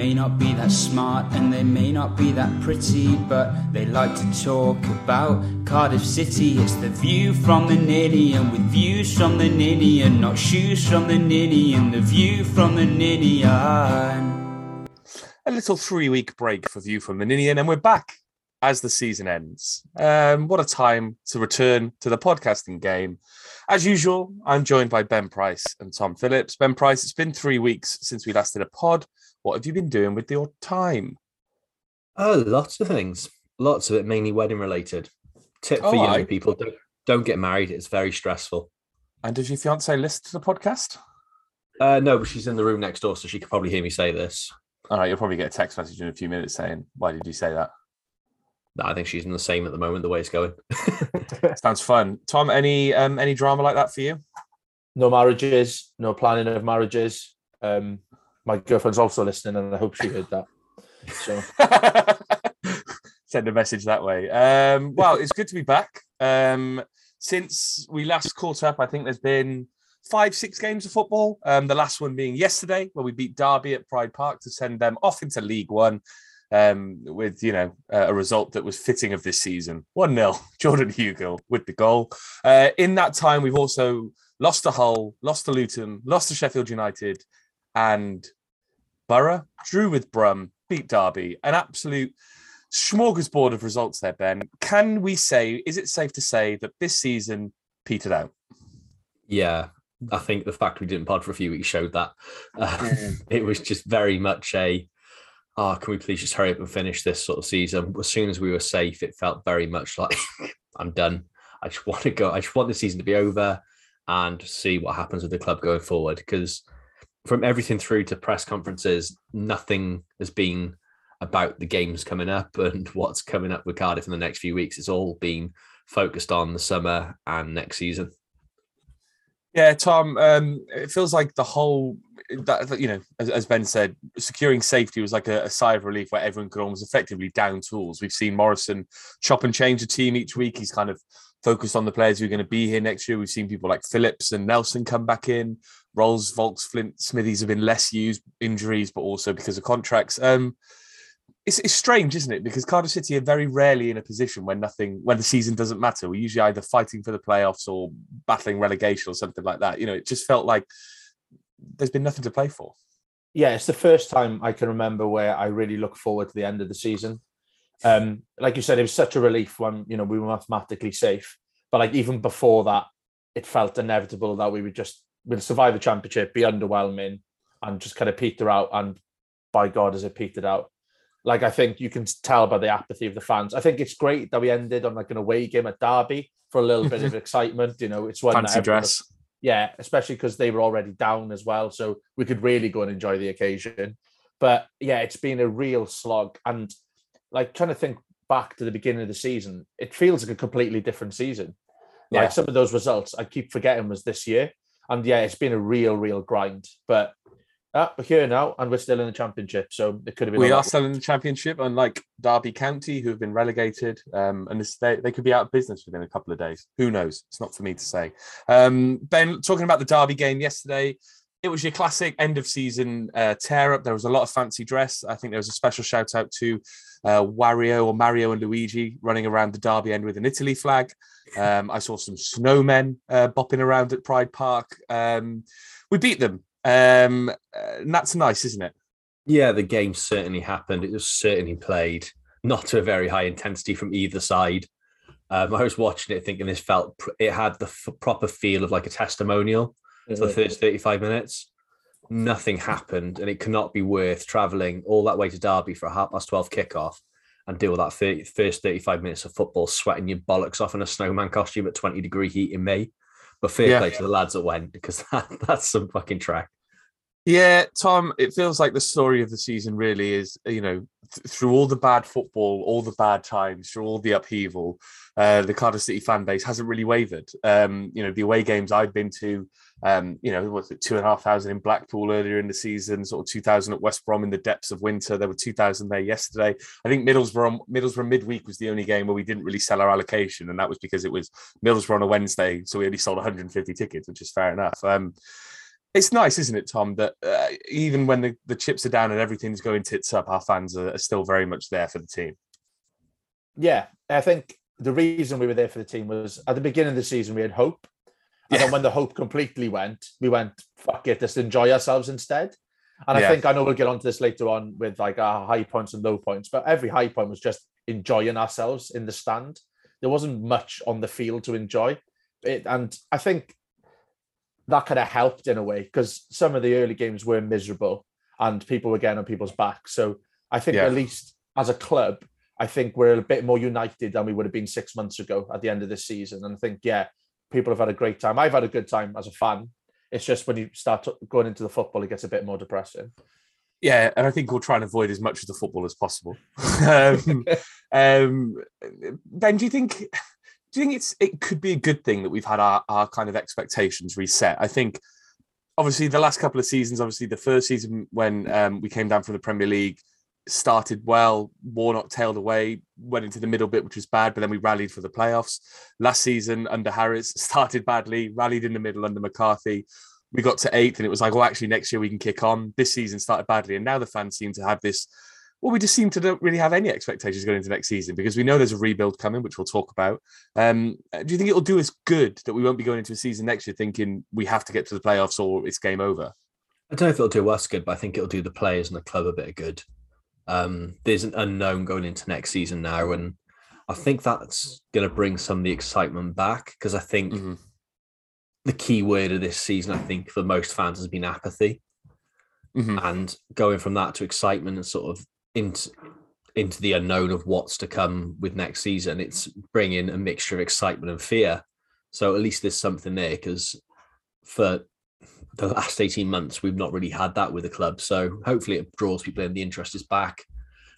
may not be that smart and they may not be that pretty, but they like to talk about Cardiff City. It's the view from the Ninian with views from the Ninian, not shoes from the Ninian, the view from the Ninian. A little three week break for View from the Ninian, and we're back as the season ends. Um, what a time to return to the podcasting game. As usual, I'm joined by Ben Price and Tom Phillips. Ben Price, it's been three weeks since we last did a pod. What have you been doing with your time? Oh, lots of things. Lots of it mainly wedding related. Tip for Oh, young I- people: don't, don't get married. It's very stressful. And does your fiance listen to the podcast? Uh, no, but she's in the room next door, so she could probably hear me say this. All right, you'll probably get a text message in a few minutes saying, Why did you say that? No, I think she's in the same at the moment. The way it's going. Sounds fun. Tom, any um, any drama like that for you? no marriages, no planning of marriages. Um, my girlfriend's also listening, and I hope she heard that. So Send a message that way. Um, well, it's good to be back. Um, since we last caught up, I think there's been five, six games of football. Um, the last one being yesterday, where we beat Derby at Pride Park to send them off into League One. Um, with you know uh, a result that was fitting of this season, one 0 Jordan Hugill with the goal. Uh, in that time, we've also lost to Hull, lost to Luton, lost to Sheffield United, and Borough drew with Brum, beat Derby. An absolute smorgasbord of results there, Ben. Can we say, is it safe to say that this season petered out? Yeah, I think the fact we didn't pod for a few weeks showed that. Uh, Mm. it was just very much a, oh, can we please just hurry up and finish this sort of season? As soon as we were safe, it felt very much like I'm done. I just want to go. I just want the season to be over and see what happens with the club going forward. Because from everything through to press conferences, nothing has been about the games coming up and what's coming up with Cardiff in the next few weeks. It's all been focused on the summer and next season. Yeah, Tom. Um, it feels like the whole that, you know, as, as Ben said, securing safety was like a, a sigh of relief where everyone could almost effectively down tools. We've seen Morison chop and change a team each week. He's kind of focused on the players who are going to be here next year. We've seen people like Phillips and Nelson come back in. Ralls, Vaulks, Flint, Smithies have been less used injuries, but also because of contracts. Um, it's, it's strange, isn't it? Because Cardiff City are very rarely in a position when nothing, when the season doesn't matter. We're usually either fighting for the playoffs or battling relegation or something like that. You know, it just felt like there's been nothing to play for. yeah, it's the first time I can remember where I really look forward to the end of the season. Um, like you said, it was such a relief when you know we were mathematically safe, but like even before that, it felt inevitable that we would just we'd survive the championship, be underwhelming, and just kind of peter out. And by God, as it petered out, like I think you can tell by the apathy of the fans. I think it's great that we ended on like an away game at Derby for a little bit of excitement. You know, it's one Fancy dress. yeah, especially because they were already down as well, so we could really go and enjoy the occasion. But yeah, it's been a real slog, and like trying to think back to the beginning of the season, it feels like a completely different season. Like Yeah. some of those results, I keep forgetting was this year, and yeah, it's been a real, real grind. But uh, we're here now, and we're still in the championship, so it could have been. We are still in the championship, unlike Derby County, who have been relegated, um, and this, they, they could be out of business within a couple of days. Who knows? It's not for me to say. Um, ben, talking about the Derby game yesterday, it was your classic end of season uh, tear up. There was a lot of fancy dress. I think there was a special shout out to uh, Wario or Mario and Luigi running around the Derby end with an Italy flag. Um, I saw some snowmen uh, bopping around at Pride Park. Um, we beat them. Um, uh, and that's nice, isn't it? Yeah, the game certainly happened. It was certainly played, not to a very high intensity from either side. Um, I was watching it thinking this felt, it had the f- proper feel of like a testimonial for mm-hmm. the first 35 minutes. Nothing happened, and it cannot be worth travelling all that way to Derby for a half past 12 kickoff and deal with that 30, first 35 minutes of football, sweating your bollocks off in a snowman costume at 20 degree heat in May. But fair Yeah. play to the lads that went because that, that's some fucking track. Yeah, Tom, it feels like the story of the season really is, you know, through all the bad football, all the bad times, through all the upheaval, uh, the Cardiff City fan base hasn't really wavered. Um, you know, the away games I've been to, um, you know, was it two and a half thousand in Blackpool earlier in the season, sort of 2000 at West Brom in the depths of winter. There were 2000 there yesterday. I think Middlesbrough, Middlesbrough midweek was the only game where we didn't really sell our allocation. And that was because it was Middlesbrough on a Wednesday. So we only sold 150 tickets, which is fair enough. Um, it's nice, isn't it, Tom, that uh, even when the, the chips are down and everything's going tits up, our fans are, are still very much there for the team. Yeah, I think the reason we were there for the team was at the beginning of the season we had hope, and Yeah. then when the hope completely went, we went fuck it, let's enjoy ourselves instead. And Yeah. I think I know we'll get onto this later on with like our high points and low points, but every high point was just enjoying ourselves in the stand. There wasn't much on the field to enjoy, it, and I think that kind of helped in a way because some of the early games were miserable and people were getting on people's backs. So I think Yeah. at least as a club, I think we're a bit more united than we would have been six months ago at the end of this season. And I think, yeah, people have had a great time. I've had a good time as a fan. It's just when you start going into the football, it gets a bit more depressing. Yeah, and I think we'll try and avoid as much of the football as possible. um, um, ben, do you think do you think it's it could be a good thing that we've had our, our kind of expectations reset? I think obviously the last couple of seasons, obviously the first season when um, we came down from the Premier League started well. Warnock tailed away, went into the middle bit, which was bad, but then we rallied for the playoffs. Last season under Harris started badly, rallied in the middle under McCarthy. We got to eighth, and it was like, well, actually, next year we can kick on. This season started badly, and now the fans seem to have this. Well, we just seem to don't really have any expectations going into next season because we know there's a rebuild coming, which we'll talk about. Um, do you think it'll do us good that we won't be going into a season next year thinking we have to get to the playoffs or it's game over? I don't know if it'll do us good, but I think it'll do the players and the club a bit of good. Um, there's an unknown going into next season now, and I think that's going to bring some of the excitement back because I think Mhm. the key word of this season, I think, for most fans has been apathy, Mhm. and going from that to excitement and sort of into into the unknown of what's to come with next season. It's bringing a mixture of excitement and fear. So at least there's something there because for the last 18 months we've not really had that with the club so hopefully it draws people in the interest is back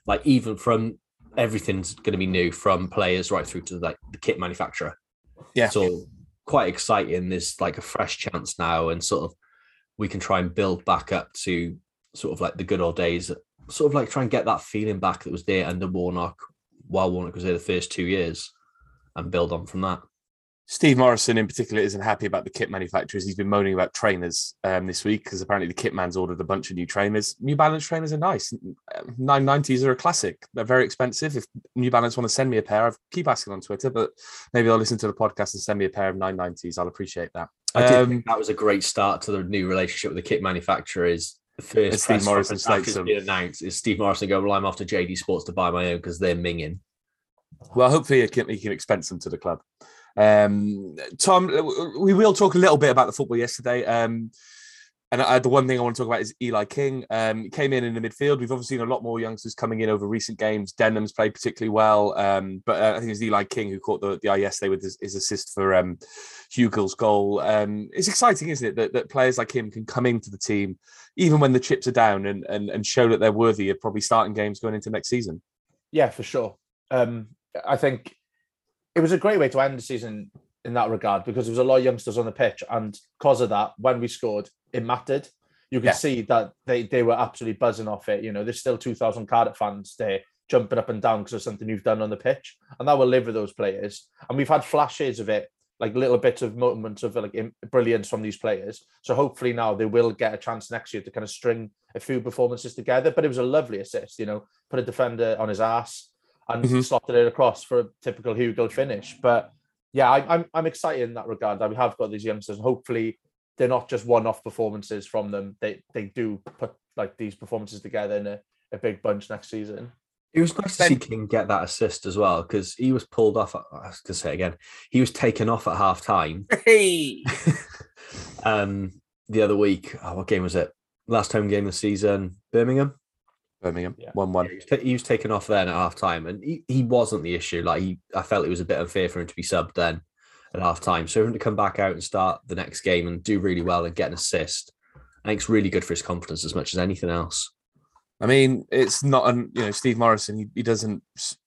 like even from everything's going to be new from players right through to like the kit manufacturer Yeah. so quite exciting there's like a fresh chance now and sort of we can try and build back up to sort of like the good old days sort of like try and get that feeling back that was there under warnock while warnock was there the first two years and build on from that Steve Morison, in particular, isn't happy about the kit manufacturers. He's been moaning about trainers um, this week because apparently the kit man's ordered a bunch of new trainers. New Balance trainers are nice. 990s are a classic. They're very expensive. If New Balance want to send me a pair, I keep asking on Twitter, but maybe they'll listen to the podcast and send me a pair of 990s. I'll appreciate that. I did Um, think that was a great start to the new relationship with the kit manufacturer. First Steve Morison slates them. announced is Steve Morison going, "Well, I'm off to JD Sports to buy my own because they're minging." Well, hopefully he can, he can expense them to the club. Um, Tom, we will talk a little bit about the football yesterday. Um, and I, the one thing I want to talk about is Eli King. Um, came in in the midfield. We've obviously seen a lot more youngsters coming in over recent games. Denham's played particularly well, um, but uh, I think it was Eli King who caught the, the eye yesterday with his, his assist for um, Hugill's goal. Um, it's exciting, isn't it, that, that players like him can come into the team even when the chips are down and, and, and show that they're worthy of probably starting games going into next season. Yeah, for sure. Um, I think it was a great way to end the season in that regard because there was a lot of youngsters on the pitch, and because of that, when we scored, it mattered. You could Yeah. see that they they were absolutely buzzing off it. You know, there's still two thousand Cardiff fans there jumping up and down because of something you've done on the pitch, and that will live with those players. And we've had flashes of it, like little bits of moments of like brilliance from these players. So hopefully now they will get a chance next year to kind of string a few performances together. But it was a lovely assist. You know, put a defender on his ass and Mhm. slotted it across for a typical Hugill finish. But yeah, I, I'm I'm excited in that regard. That we have got these youngsters. and Hopefully, they're not just one-off performances from them. They they do put like these performances together in a, a big bunch next season. It was nice to see King get that assist as well because he was pulled off. At, I was going to say it again, he was taken off at half time. Hey! um, the other week, oh, what game was it? Last home game of the season, Birmingham. Birmingham, Yeah. 1 1. He was, he was taken off then at half time, and he, he wasn't the issue. Like he, I felt it was a bit unfair for him to be subbed then at half time. So for him to come back out and start the next game and do really well and get an assist, I think it's really good for his confidence as much as anything else. I mean, it's not an you know Steve Morison. He, he doesn't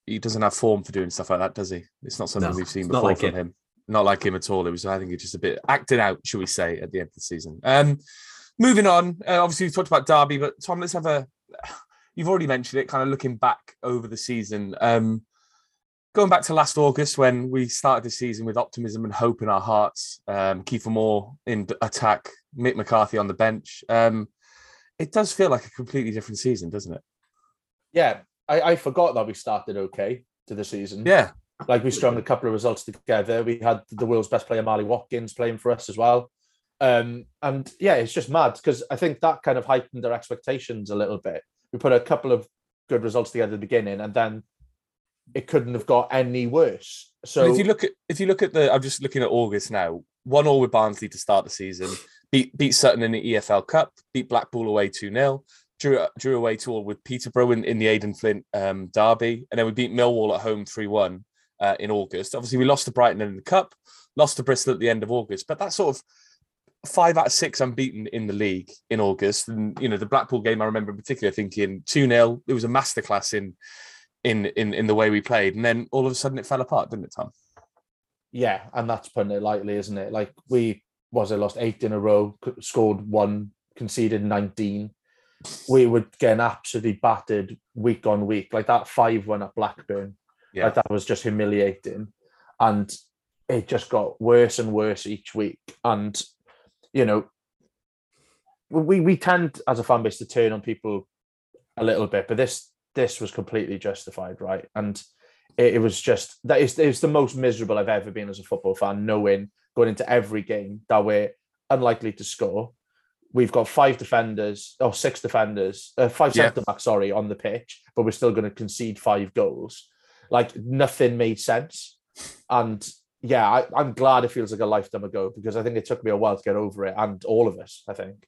he doesn't have form for doing stuff like that, does he? It's not something No, we've seen before like from him. him. Not like him at all. It was I think it's just a bit acted out, shall we say, at the end of the season. Um, moving on. Uh, obviously, we've talked about Derby, but Tom, let's have a. You've already mentioned it. Kind of looking back over the season. Um, going back to last August when we started the season with optimism and hope in our hearts, um, Kiefer Moore in attack, Mick McCarthy on the bench. Um, it does feel like a completely different season, doesn't it? Yeah, I, I forgot that we started okay to the season. Yeah. Like we strung a couple of results together. We had the world's best player, Marley Watkins, playing for us as well. Um, and yeah, it's just mad because I think that kind of heightened our expectations a little bit. We put a couple of good results together at the beginning, and then it couldn't have got any worse. So if you look at if you look at the, I'm just looking at August now. One all with Barnsley to start the season. Beat beat Sutton in the EFL Cup. Beat Blackpool away two 0 Drew drew away to all with Peterborough in, in the Aden Flint um, derby, and then we beat Millwall at home three one uh, in August. Obviously, we lost to Brighton in the Cup, lost to Bristol at the end of August, but that sort of five out of six unbeaten in the league in August. And you know, the Blackpool game I remember in particular thinking 2-0, it was a masterclass in in in in the way we played. And then all of a sudden it fell apart, didn't it, Tom? Yeah, and that's putting it lightly, isn't it? Like we was it lost eight in a row, scored one, conceded 19. We were getting absolutely battered week on week. Like that 5-1 at Blackburn. Yeah. Like that was just humiliating. And it just got worse and worse each week. And you know, we we tend as a fan base to turn on people a little bit, but this this was completely justified, right? And it, it was just that is it's the most miserable I've ever been as a football fan, knowing going into every game that we're unlikely to score. We've got five defenders or six defenders, uh, five yeah. centre backs, sorry, on the pitch, but we're still going to concede five goals. Like nothing made sense, and yeah, I, am glad it feels like a lifetime ago because I think it took me a while to get over it, and all of us, I think.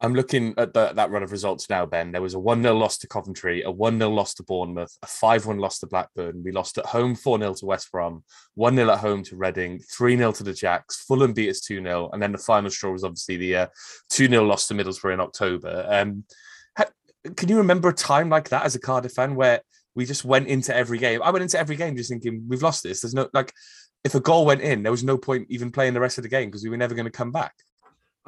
I'm looking at the, that run of results now, Ben. There was a 1 0 loss to Coventry, a 1 0 loss to Bournemouth, a 5 1 loss to Blackburn. We lost at home 4 0 to West Brom, 1 0 at home to Reading, 3 0 to the Jacks, Fulham beat us 2 0. And then the final straw was obviously the 2 uh, 0 loss to Middlesbrough in October. Um, can you remember a time like that as a Cardiff fan where we just went into every game? I went into every game just thinking, we've lost this. There's no, like, if a goal went in, there was no point even playing the rest of the game because we were never going to come back.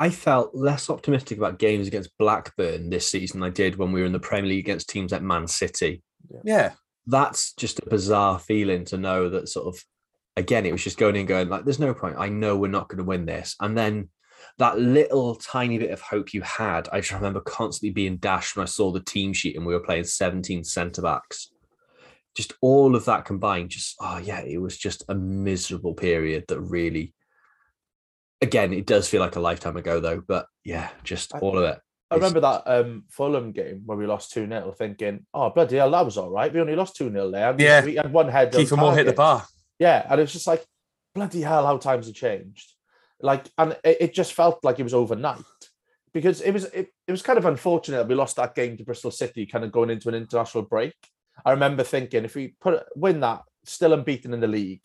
I felt less optimistic about games against Blackburn this season than I did when we were in the Premier League against teams like Man City. Yeah. That's just a bizarre feeling to know that sort of again, it was just going in going like, there's no point. I know we're not going to win this. And then that little tiny bit of hope you had, I just remember constantly being dashed when I saw the team sheet and we were playing 17 centre backs just all of that combined, just oh yeah, it was just a miserable period that really again, it does feel like a lifetime ago though, but yeah, just all of it. I remember that um, Fulham game where we lost 2 0, thinking, oh, bloody hell, that was all right. We only lost 2 0 there. Yeah. We had one head. Kiefer Moore hit the bar. Yeah. And it's just like, bloody hell, how times have changed. Like, and it, it just felt like it was overnight because it was it, it was kind of unfortunate that we lost that game to Bristol City, kind of going into an international break. I remember thinking if we put win that, still unbeaten in the league,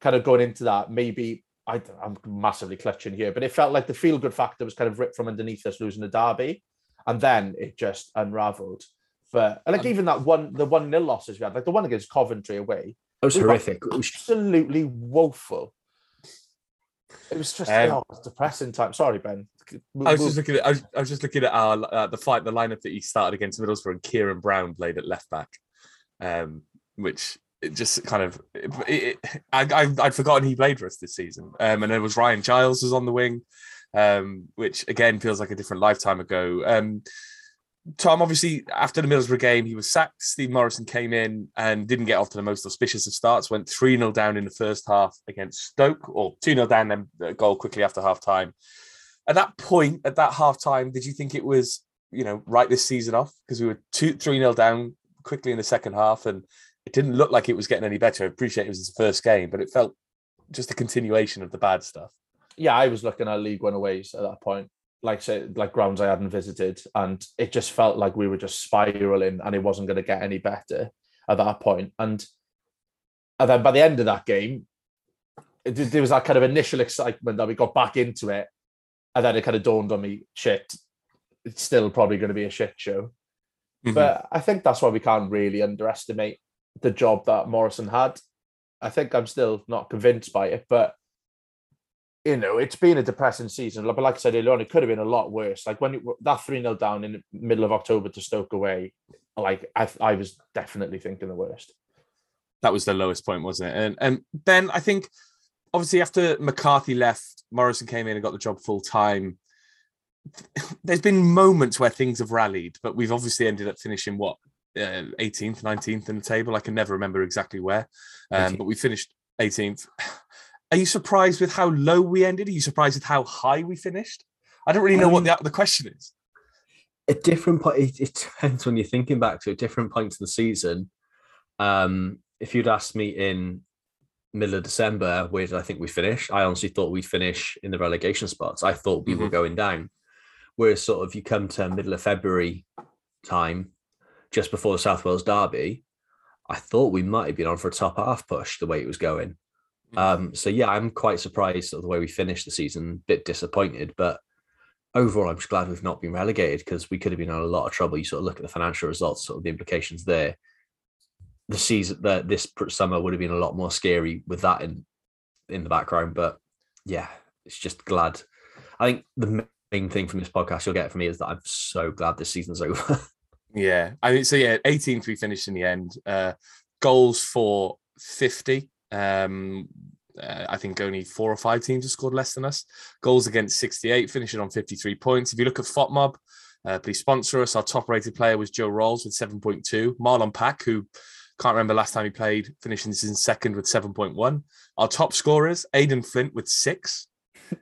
kind of going into that, maybe I, am massively clutching here, but it felt like the feel good factor was kind of ripped from underneath us losing the derby, and then it just unravelled. But like um, even that one, the one nil losses we had, like the one against Coventry away, it was horrific. Absolutely woeful. It was just um, oh, depressing time. Sorry, Ben. I was just looking at I was, I was just looking at our uh, the fight, the lineup that he started against Middlesbrough, and Ciaron Brown played at left back um, which just kind of it, it, I, would forgotten he played for us this season. Um, and there was Ryan Giles was on the wing, um, which again feels like a different lifetime ago. Um, Tom, obviously, after the Middlesbrough game, he was sacked. Steve Morison came in and didn't get off to the most auspicious of starts. Went 3 0 down in the first half against Stoke, or 2 0 down, then a goal quickly after half time. At that point, at that half time, did you think it was, you know, write this season off? Because we were 2 3 0 down, quickly in the second half, and it didn't look like it was getting any better. I appreciate it was his first game, but it felt just a continuation of the bad stuff. Yeah, I was looking at League One aways at that point, like say like grounds I hadn't visited, and it just felt like we were just spiraling, and it wasn't going to get any better at that point. And and then by the end of that game, it, there was that kind of initial excitement that we got back into it, and then it kind of dawned on me, shit, it's still probably going to be a shit show. Mm-hmm. But I think that's why we can't really underestimate the job that Morison had. I think I'm still not convinced by it, but you know, it's been a depressing season. But like I said earlier on, it could have been a lot worse. Like when it, that 3 0 down in the middle of October to Stoke away, like I, I was definitely thinking the worst. that was the lowest point, wasn't it? And and Ben, I think obviously after McCarthy left, Morison came in and got the job full time. There's been moments where things have rallied, but we've obviously ended up finishing what uh, 18th, 19th in the table. I can never remember exactly where, um, but we finished 18th. Are you surprised with how low we ended? Are you surprised with how high we finished? I don't really know what the, the question is. At different point, it, it depends when you're thinking back to a different points in the season. Um, if you'd asked me in middle of December, where did I think we finish? I honestly thought we'd finish in the relegation spots. I thought we Mm-hmm. were going down. Whereas, sort of, you come to middle of February time, just before the South Wales derby, I thought we might have been on for a top half push the way it was going. Mm. Um, so yeah, I'm quite surprised at the way we finished the season. A bit disappointed, but overall, I'm just glad we've not been relegated because we could have been in a lot of trouble. You sort of look at the financial results, sort of the implications there. The season that this summer would have been a lot more scary with that in in the background. But yeah, it's just glad. I think the main thing from this podcast you'll get from me is that I'm so glad this season's over. Yeah, I mean, so yeah, 18th we finished in the end. Uh, goals for 50. Um, uh, I think only four or five teams have scored less than us. Goals against 68, finishing on 53 points. If you look at FOTMob, uh, please sponsor us. Our top rated player was Joe Ralls with 7.2. Marlon Pack, who can't remember last time he played, finishing in second with 7.1. Our top scorers, Aden Flint with six.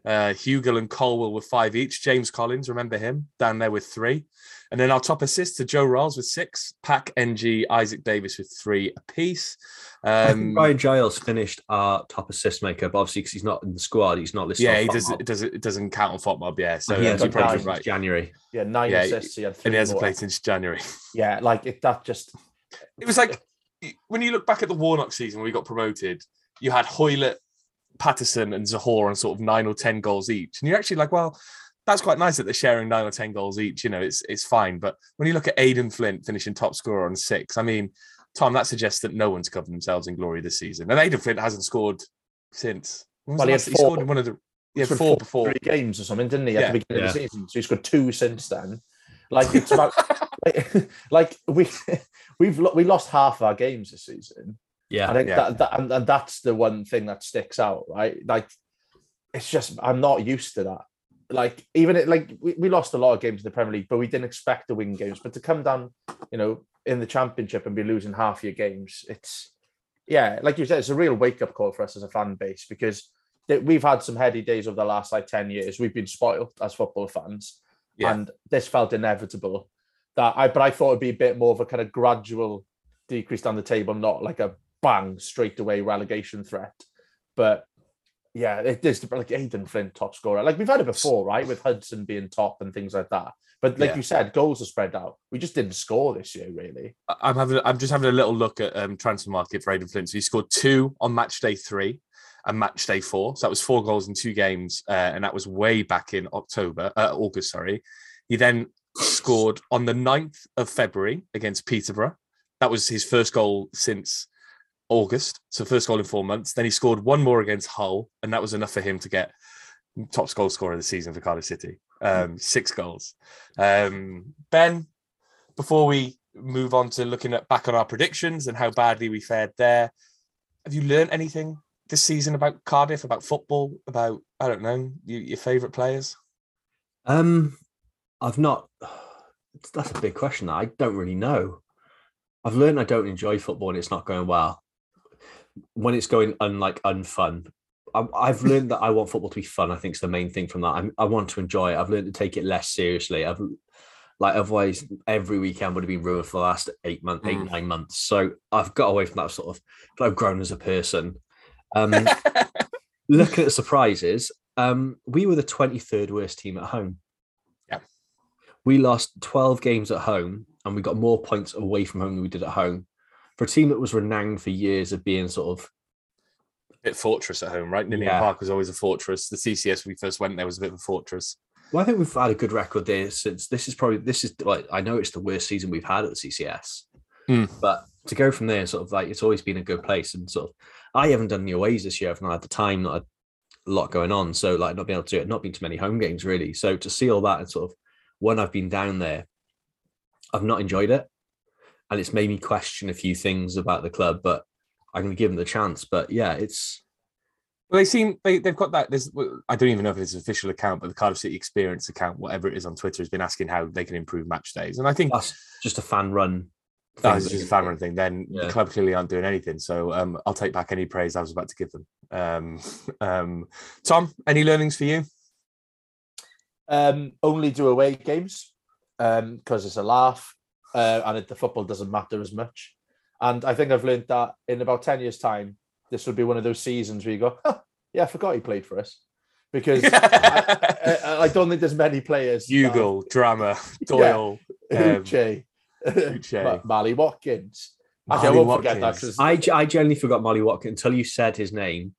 Uh, Hugill and Colwill with five each. James Collins, remember him, down there with three. And then our top assists to Joe Ralls with six, Pack, NG, Isaak Davies with three apiece. I Um, Ryan Giles finished our top assist maker, but obviously because he's not in the squad, he's not listed. yeah, he does. It does. It doesn't count on FOTMob. Yeah, so he yeah, hasn't played probably since right. January. Yeah, nine Yeah, assists. He had three And he hasn't more. played since January. Yeah, like it, that just It was like when you look back at the Warnock season when we got promoted, you had Hoilett, Paterson, and Zohore on sort of nine or ten goals each, and you're actually like, well, that's quite nice that they're sharing nine or ten goals each. You know, it's it's fine. But when you look at Aden Flint finishing top scorer on six, I mean, Tom, that suggests that no one's covered themselves in glory this season, and Aden Flint hasn't scored since. Well, he last had that he four- scored in one of the yeah scored four before. three games or something, didn't he? At Yeah. the beginning of the season, so he's got two since then. Like it's about like, like we we've lo- we lost half our games this season. I Yeah, think Yeah. that, that and, and that's the one thing that sticks out, right? Like it's just I'm not used to that. Like even it, like we, we lost a lot of games in the Premier League, but we didn't expect to win games. But to come down, you know, in the Championship and be losing half your games, it's yeah, like you said, it's a real wake up call for us as a fan base because that we've had some heady days over the last like ten years. We've been spoiled as football fans, Yeah. and this felt inevitable. That I, but I thought it'd be a bit more of a kind of gradual decrease down the table, not like a bang straight away relegation threat. But yeah, it is like Aden Flint top scorer. Like we've had it before, right? With Hudson being top and things like that. But like Yeah. you said, goals are spread out. We just didn't score this year, really. I'm having. I'm just having a little look at um, transfer market for Aden Flint. So he scored two on match day three and match day four. So that was four goals in two games, uh, and that was way back in October, uh, August. Sorry. He then scored on the 9th of February against Peterborough. That was his first goal since August. So first goal in four months. Then he scored one more against Hull, and that was enough for him to get top goal scorer of the season for Cardiff City. Um, six goals. Um, ben, before we move on to looking at back on our predictions and how badly we fared there, have you learned anything this season about Cardiff, about football, about I don't know you, your favourite players? Um, I've not. That's a big question. I don't really know. I've learned I don't enjoy football and it's not going well. When it's going unlike unfun, I, I've learned that I want football to be fun. I think is the main thing from that. I'm, I want to enjoy it. I've learned to take it less seriously. I've like otherwise every weekend would have been ruined for the last eight months, eight Mm. nine months. So I've got away from that sort of. But I've grown as a person. Um, looking at the surprises, um, we were the 23rd worst team at home. Yeah. We lost 12 games at home and we got more points away from home than we did at home. For a team that was renowned for years of being sort of, a bit fortress at home, right? Ninian Yeah. Park was always a fortress. The CCS when we first went there was a bit of a fortress. well, I think we've had a good record there since this is probably, this is like, I know it's the worst season we've had at the CCS, Mm. but to go from there, sort of like, it's always been a good place. And sort of, I haven't done any aways this year. I've not had the time, not a lot going on. So, like, not being able to do it, not been to many home games really. So, to see all that and sort of, when I've been down there, I've not enjoyed it. And it's made me question a few things about the club. But I'm going to give them the chance. But yeah, it's Well, they seem they they've got that. There's I don't even know if it's an official account, but the Cardiff City Experience account, whatever it is on Twitter, has been asking how they can improve match days, and I think that's just a fan run. that is just a fan run thing. Then Yeah. the club clearly aren't doing anything, so um, I'll take back any praise I was about to give them. Um, um, Tom, any learnings for you? Um, only do away games because it's a laugh uh, and it, the football doesn't matter as much. And I think I've learned that in about 10 years' time, this will be one of those seasons where you go, "Huh, yeah, I forgot he played for us. Because I, I, I don't think there's many players. that- Hugill, Drameh, Doyle, um, Uche, Uche. Ma- Mally Watkins. Actually, Molly I won't forget that Watkins. because I, ge- I genuinely forgot Molly Watkins until you said his name.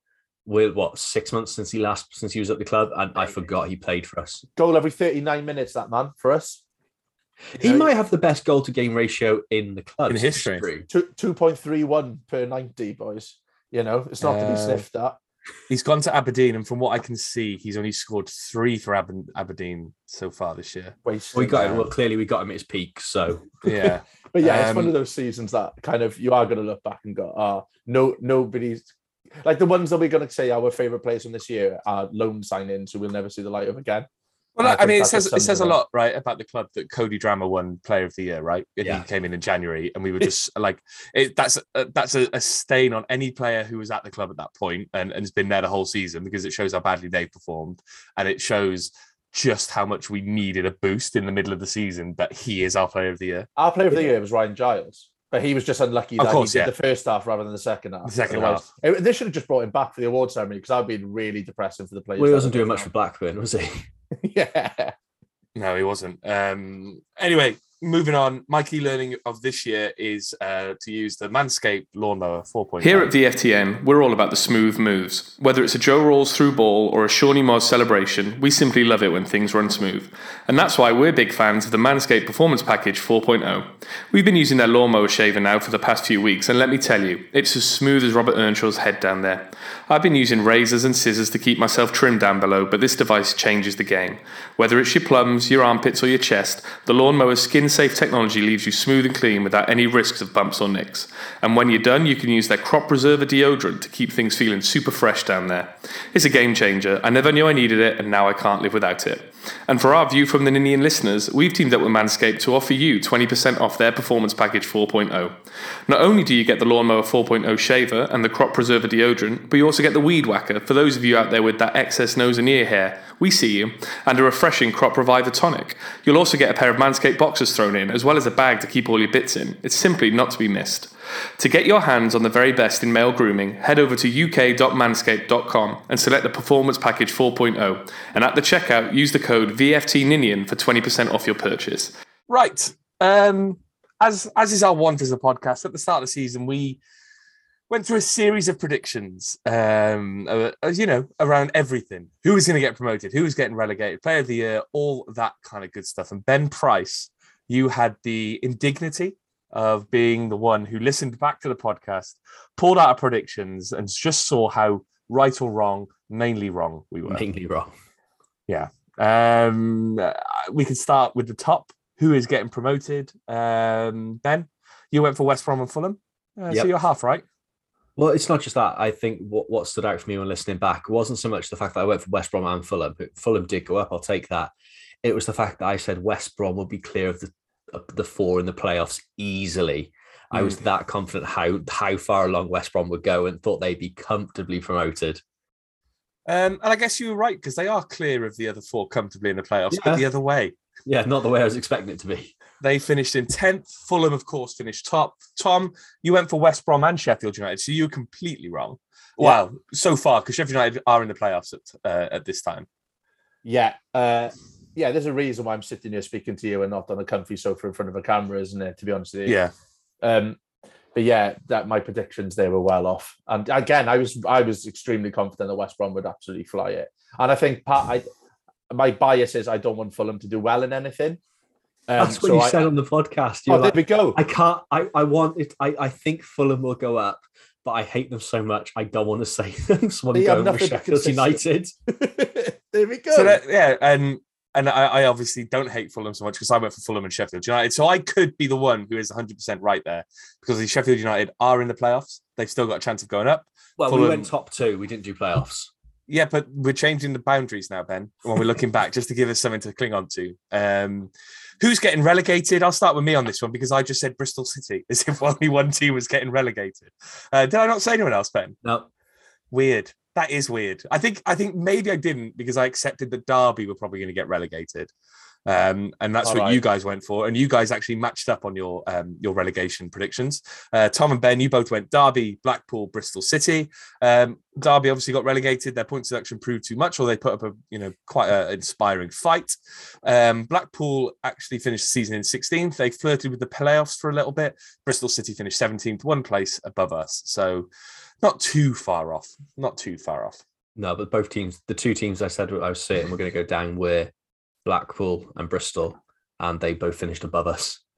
With what six months since he last since he was at the club, and I forgot he played for us. goal every 39 minutes, that man, for us. He know, might have the best goal to game ratio in the club In history. two, 2.31 per 90, boys. You know, it's not to be Uh, sniffed at. He's gone to Aberdeen, and from what I can see, he's only scored three for Aber- Aberdeen so far this year. Waste. We got him. Well, clearly we got him at his peak. So Yeah, But yeah, it's one Um, of those seasons that kind of you are going to look back and go, ah, no, nobody's like the ones that we're going to say our favorite players from this year are loan signings who we'll never see the light of again. Well, I I, mean, it says it says a lot, right, about the club that Cody Drameh won Player of the Year, right? And Yeah. He came in in January, and we were just like, it, that's a, that's a, a stain on any player who was at the club at that point and, and has been there the whole season because it shows how badly they performed, and it shows just how much we needed a boost in the middle of the season. But he is our Player of the Year. Our player of the year was Ryan Giles, but he was just unlucky that course, he did yeah. the first half rather than the second half. The second Otherwise- Eh, They should have just brought him back for the award ceremony because that would been really depressing for the players. well, he wasn't doing much for Blackburn, was he? yeah. No, he wasn't. Um, anyway, moving on. My key learning of this year is uh, to use the Manscaped lawnmower 4.0. Here at VFTN, we're all about the smooth moves. Whether it's a Joe Ralls through ball or a Shawnee Moz celebration, we simply love it when things run smooth. And that's why we're big fans of the Manscaped Performance Package 4.0. We've been using their lawnmower shaver now for the past few weeks, and let me tell you, it's as smooth as Robert Earnshaw's head down there. I've been using razors and scissors to keep myself trimmed down below, but this device changes the game. Whether it's your plums, your armpits, or your chest, the lawnmower's skin safe technology leaves you smooth and clean without any risks of bumps or nicks. And when you're done, you can use their crop preserver deodorant to keep things feeling super fresh down there. It's a game changer. I never knew I needed it, and now I can't live without it. And for our View from the Ninian listeners, we've teamed up with Manscaped to offer you 20% off their Performance Package 4.0. Not only do you get the Lawnmower 4.0 shaver and the Crop Preserver deodorant, but you also get the Weed Whacker for those of you out there with that excess nose and ear hair. We see you, and a refreshing Crop Reviver tonic. You'll also get a pair of Manscaped boxers thrown in, as well as a bag to keep all your bits in. It's simply not to be missed. To get your hands on the very best in male grooming, head over to uk.manscaped.com and select the Performance Package 4.0. And at the checkout, use the code VFTNinian for 20% off your purchase. Right. Um, as as is our want as a podcast, at the start of the season, we went through a series of predictions. Um, uh, you know, around everything: who was going to get promoted, who was getting relegated, player of the year, all that kind of good stuff. And Ben Price, you had the indignity of being the one who listened back to the podcast, pulled out our predictions, and just saw how right or wrong, mainly wrong, we were. Mainly wrong. Yeah. Um, uh, we can start with the top. Who is getting promoted? Um, ben, you went for West Brom and Fulham, uh, so you're half right. Well, it's not just that. I think what, what stood out for me when listening back wasn't so much the fact that I went for West Brom and Fulham. Fulham did go up. I'll take that. It was the fact that I said West Brom would be clear of the of the four in the playoffs easily. I was that confident how how far along West Brom would go and thought they'd be comfortably promoted. Um, and I guess you were right because they are clear of the other four comfortably in the playoffs, Yeah. but the other way. Yeah, not the way I was expecting it to be. They finished in 10th. Fulham, of course, finished top. Tom, you went for West Brom and Sheffield United, so you were completely wrong. Well, so far, because Sheffield United are in the playoffs at, uh, at this time. Yeah. Uh, yeah, there's a reason why I'm sitting here speaking to you and not on a comfy sofa in front of a camera, isn't it? To be honest with you. Yeah. Um, but yeah, that my predictions they were well off. And again, I was I was extremely confident that West Brom would absolutely fly it. And I think part I my bias is I don't want Fulham to do well in anything. Um, That's what so you I- said on the podcast. Oh, You're there like, we go. I can't. I I want it. I I think Fulham will go up, but I hate them so much. I don't want to say them. So I'm They going with nothing but Sheffield. United. there we go. So that, yeah, and and I, I obviously don't hate Fulham so much because I went for Fulham and Sheffield United. So I could be the one who is 100% right there because the Sheffield United are in the playoffs. They've still got a chance of going up. Well, we went top two. We didn't do playoffs. Yeah, but we're changing the boundaries now, Ben, when we're looking back, just to give us something to cling on to. Um, who's getting relegated? I'll start with me on this one because I just said Bristol City as if only one team was getting relegated. Uh, did I not say anyone else, Ben? No, Weird. That is weird. I think I think maybe I didn't because I accepted that Derby were probably going to get relegated. Um, and that's All what right. you guys went for, and you guys actually matched up on your um, your relegation predictions. Uh, Tom and Ben, you both went Derby, Blackpool, Bristol City. Um, Derby obviously got relegated. Their point deduction proved too much, or they put up a you know quite an inspiring fight. Um, Blackpool actually finished the season in 16th. They flirted with the playoffs for a little bit. Bristol City finished 17th, one place above us, so not too far off. Not too far off. no, but both teams, the two teams I said I was saying we're going to go down were Blackpool and Bristol, and they both finished above us.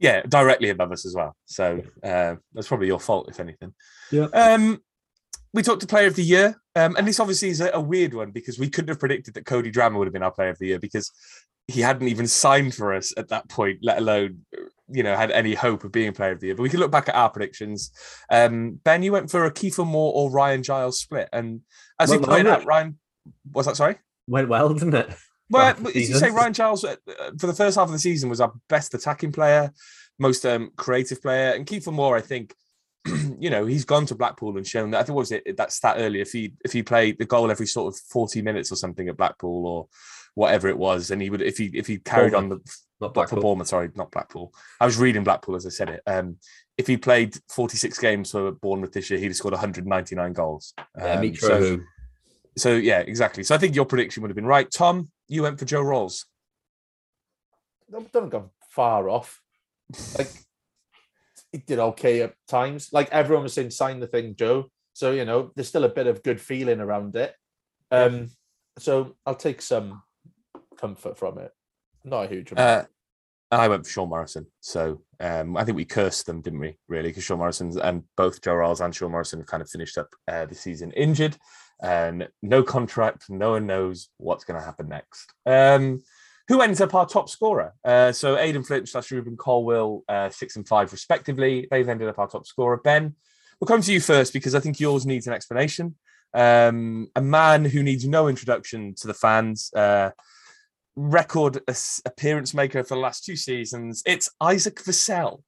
Yeah, directly above us as well. So uh, that's probably your fault, if anything. Yeah. Um, we talked to Player of the Year, um, and this obviously is a, a weird one because we couldn't have predicted that Cody Drameh would have been our Player of the Year because he hadn't even signed for us at that point, let alone you know had any hope of being Player of the Year. But we can look back at our predictions. Um, ben, you went for a Kiefer Moore or Ryan Giles split, and as you Well, pointed out, Ryan was that sorry? Went well, didn't it? Well, as you say, Ryan Giles uh, uh, for the first half of the season was our best attacking player, most um, creative player, and Kiefer Moore, I think, you know, he's gone to Blackpool and shown that. I think what was it that stat earlier? If he if he played the goal every sort of forty minutes or something at Blackpool or whatever it was, and he would if he if he carried on the Not for Blackpool. Bournemouth, sorry, not Blackpool. I was reading Blackpool as I said it. Um, if he played 46 games for Bournemouth this year, he'd have scored 199 goals. Yeah, Um, Mitro, so- who so yeah, exactly. So I think your prediction would have been right. Tom, you went for Joe Ralls. Don't, don't go far off. Like he did okay at times. Like everyone was saying, sign the thing, Joe. So you know, there's still a bit of good feeling around it. Um, so I'll take some comfort from it. Not a huge amount. Uh, I went for Sean Morrison. So um, I think we cursed them, didn't we? Really, because Sean Morrison and both Joe Ralls and Sean Morrison kind of finished up uh, the season injured, and no contract. No one knows what's going to happen next. Um, who ends up our top scorer? Uh, so Aden Flint slash Rubin Colwill, uh, six and five respectively. They've ended up our top scorer. Ben, we'll come to you first because I think yours needs an explanation. Um, a man who needs no introduction to the fans. Uh, record appearance maker for the last two seasons. It's Isaac Vassell.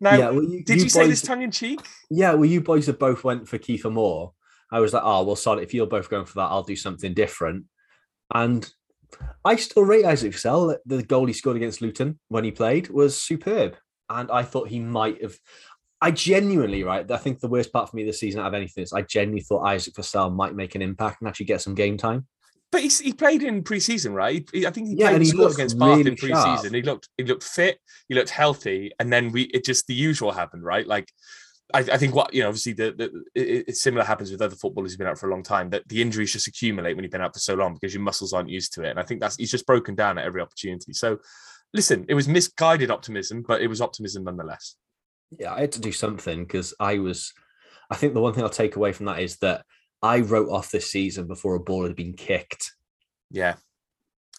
Now, yeah, well, you, did you, you say this tongue in cheek? Yeah, well, you boys have both went for Kiefer Moore. I was like, oh, well, sorry, if you're both going for that, I'll do something different. And I still rate Isaac Vassell. The goal he scored against Luton when he played was superb. And I thought he might have. I genuinely, right, I think the worst part for me this season out of anything is I genuinely thought Isaac Vassell might make an impact and actually get some game time. But he's, he played in pre-season, right? He- I think he Yeah, played and he looked against Bath in really sharp. pre-season. He looked he looked fit, he looked healthy, and then we it just the usual happened, right? Like I, I think what you know, obviously the, the it, it similar happens with other footballers who've been out for a long time. That the injuries just accumulate when you've been out for so long because your muscles aren't used to it. And I think that's he's just broken down at every opportunity. So listen, it was misguided optimism, but it was optimism nonetheless. yeah, I had to do something because I was. I think the one thing I'll take away from that is that I wrote off this season before a ball had been kicked. Yeah.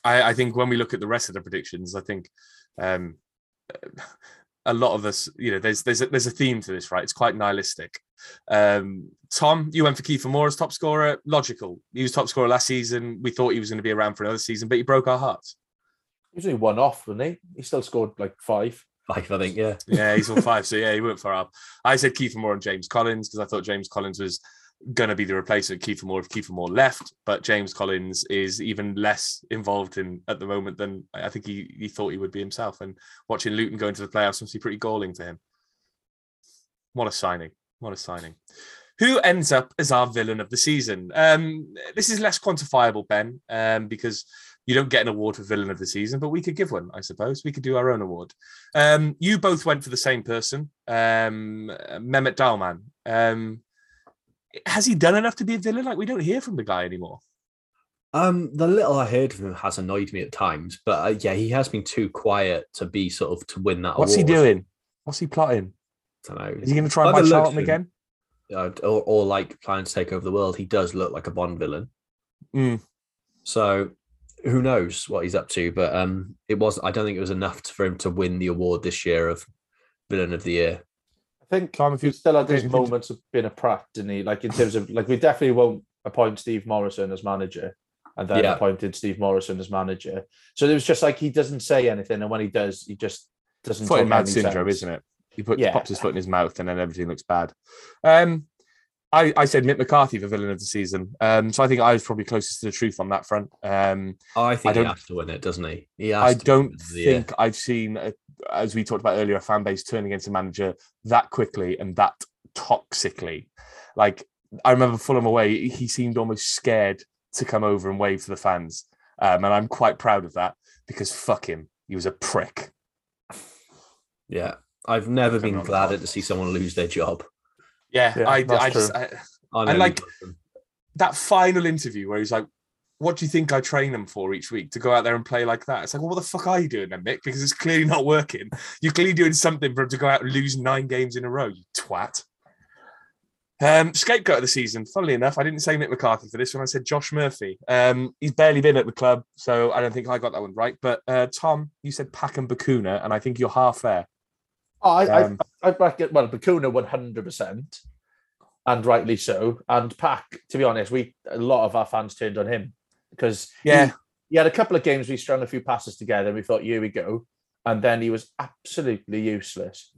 I, I think when we look at the rest of the predictions, I think um, a lot of us, you know, there's there's a, there's a theme to this, right? It's quite nihilistic. Um, Tom, you went for Kiefer Moore as top scorer. Logical. He was top scorer last season. We thought he was going to be around for another season, but he broke our hearts. He was only one off, wasn't he? He still scored like five. Five, I think, yeah. Yeah, he's on five. So yeah, he went far up. I said Kiefer Moore and James Collins because I thought James Collins was going to be the replacement Kiefer Moore if Kiefer Moore left. But James Collins is even less involved in at the moment than I think he, he thought he would be himself. And watching Luton go into the playoffs must be pretty galling to him. What a signing. What a signing. Who ends up as our villain of the season? Um, this is less quantifiable, Ben, um, because you don't get an award for villain of the season, but we could give one, I suppose. We could do our own award. Um, you both went for the same person, um, Mehmet Dalman. Um, has he done enough to be a villain? Like we don't hear from the guy anymore. Um, the little I heard of him has annoyed me at times, but uh, yeah, he has been too quiet to be sort of to win that. What's he doing? What's he plotting? I don't know. Is he going to try and buy Charlton again? uh, or, or like planning to take over the world, he does look like a Bond villain. Mm. So who knows what he's up to? But um, it was. I don't think it was enough for him to win the award this year of villain of the year. I think Tom, if he you- still had his if you- moments of being a prat, didn't he? Like in terms of like we definitely won't appoint Steve Morison as manager and then Yeah. appointed Steve Morison as manager. So it was just like he doesn't say anything, and when he does, he just doesn't. foot in talk mouth syndrome, sense. isn't it? He puts Yeah. pops his foot in his mouth and then everything looks bad. Um, I, I said Mick McCarthy for villain of the season. Um, so I think I was probably closest to the truth on that front. Um, I think I he has to win it, doesn't he? He I don't the Year. think I've seen, a, as we talked about earlier, a fan base turn against a manager that quickly and that toxically. Like I remember Fulham away, he seemed almost scared to come over and wave to the fans, um, and I'm quite proud of that because fuck him, he was a prick. Yeah, I've never Coming been gladder to see someone lose their job. Yeah, Yeah, I, I just true. I, I And, like, that final interview where he's like, "What do you think I train them for each week to go out there and play like that?" It's like, well, what the fuck are you doing then, Mick? Because it's clearly not working. You're clearly doing something for him to go out and lose nine games in a row. You twat. Um, scapegoat of the season. Funnily enough, I didn't say Mick McCarthy for this one. I said Josh Murphy. Um, he's barely been at the club, so I don't think I got that one right. But uh, Tom, you said Pack and Bacuna, and I think you're half there. Oh, I, Um, I, I back it. Well, Bacuna one hundred percent, and rightly so. And Pack, to be honest, we a lot of our fans turned on him because Yeah. he, he had a couple of games we strung a few passes together. and We thought, here we go, and then he was absolutely useless.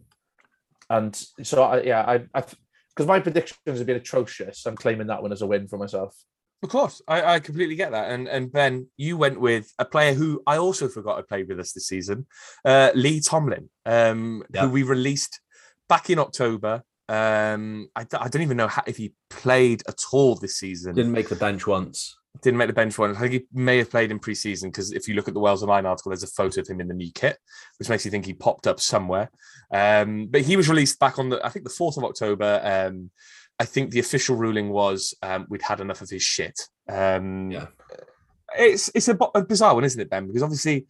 And so, I, yeah, I, I, because my predictions have been atrocious. I'm claiming that one as a win for myself. Of course, I, I completely get that. And and Ben, you went with a player who I also forgot had played with us this season, uh, Lee Tomlin, um, Yeah. who we released back in October. Um, I, I don't even know how, if he played at all this season. Didn't make the bench once. Didn't make the bench once. I think he may have played in pre-season because if you look at the Wales Online article, there's a photo of him in the new kit, which makes you think he popped up somewhere. Um, but he was released back on the, I think the fourth of October. I think the official ruling was um, we'd had enough of his shit. Um, Yeah. it's it's a, a bizarre one, isn't it, Ben? Because obviously,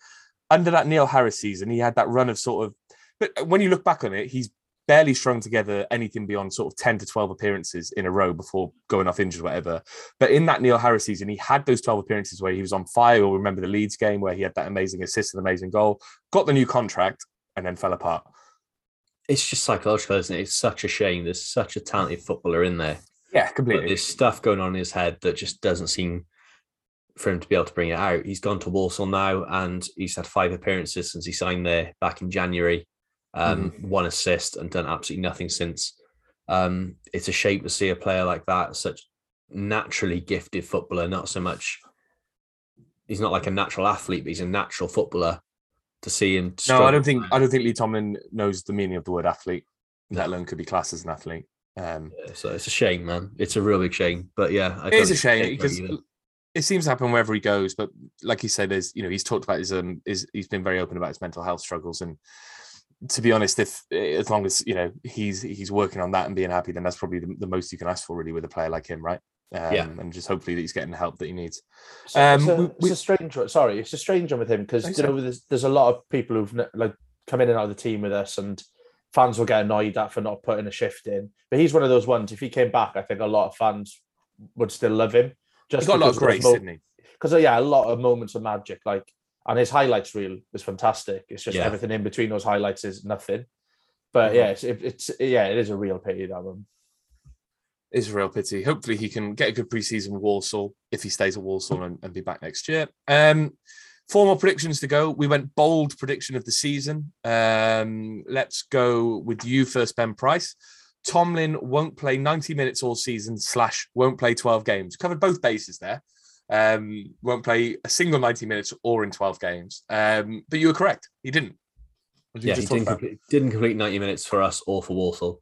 under that Neil Harris season, he had that run of sort of. But when you look back on it, he's barely strung together anything beyond sort of 10 to 12 appearances in a row before going off injured, whatever. But in that Neil Harris season, he had those 12 appearances where he was on fire. You'll remember the Leeds game where he had that amazing assist and amazing goal, got the new contract, and then fell apart. It's just psychological, isn't it? It's such a shame. There's such a talented footballer in there. Yeah, But completely. there's stuff going on in his head that just doesn't seem for him to be able to bring it out. He's gone to Walsall now and he's had five appearances since he signed there back in January. Um, One assist and done absolutely nothing since. Um, it's a shame to see a player like that, such naturally gifted footballer, not so much. He's not like a natural athlete, but he's a natural footballer. To see him, No, I don't think. I don't think Lee Tomlin knows the meaning of the word athlete, let alone could be classed as an athlete. Um, Yeah, So it's a shame, man. It's a real big shame. But yeah, I it is a shame because either. it seems to happen wherever he goes. But like he said, there's you know he's talked about his um his he's been very open about his mental health struggles and to be honest, if as long as you know he's he's working on that and being happy, then that's probably the, the most you can ask for really with a player like him, right? Um, Yeah. and just hopefully that he's getting the help that he needs. So Um, it's, a, we- it's a strange one. Sorry, it's a strange one with him because you know there's, there's a lot of people who've like come in and out of the team with us, and fans will get annoyed at for not putting a shift in. But he's one of those ones. If he came back, I think a lot of fans would still love him. Just He's got a lot of grace, didn't he? Because uh, yeah, a lot of moments of magic, like and his highlights reel was fantastic. It's just Yeah. everything in between those highlights is nothing. But Mhm. yeah, it's, it, it's yeah, it is a real pity that one. Real pity. Hopefully, he can get a good preseason with Walsall if he stays at Walsall and, and be back next year. Um, four more predictions to go. We went bold prediction of the season. Um, let's go with you first, Ben Price. Tomlin won't play 90 minutes all season, slash, won't play 12 games. Covered both bases there. Um, won't play a single 90 minutes or in 12 games. Um, but you were correct. He didn't. Yeah, he didn't complete, didn't complete 90 minutes for us or for Walsall.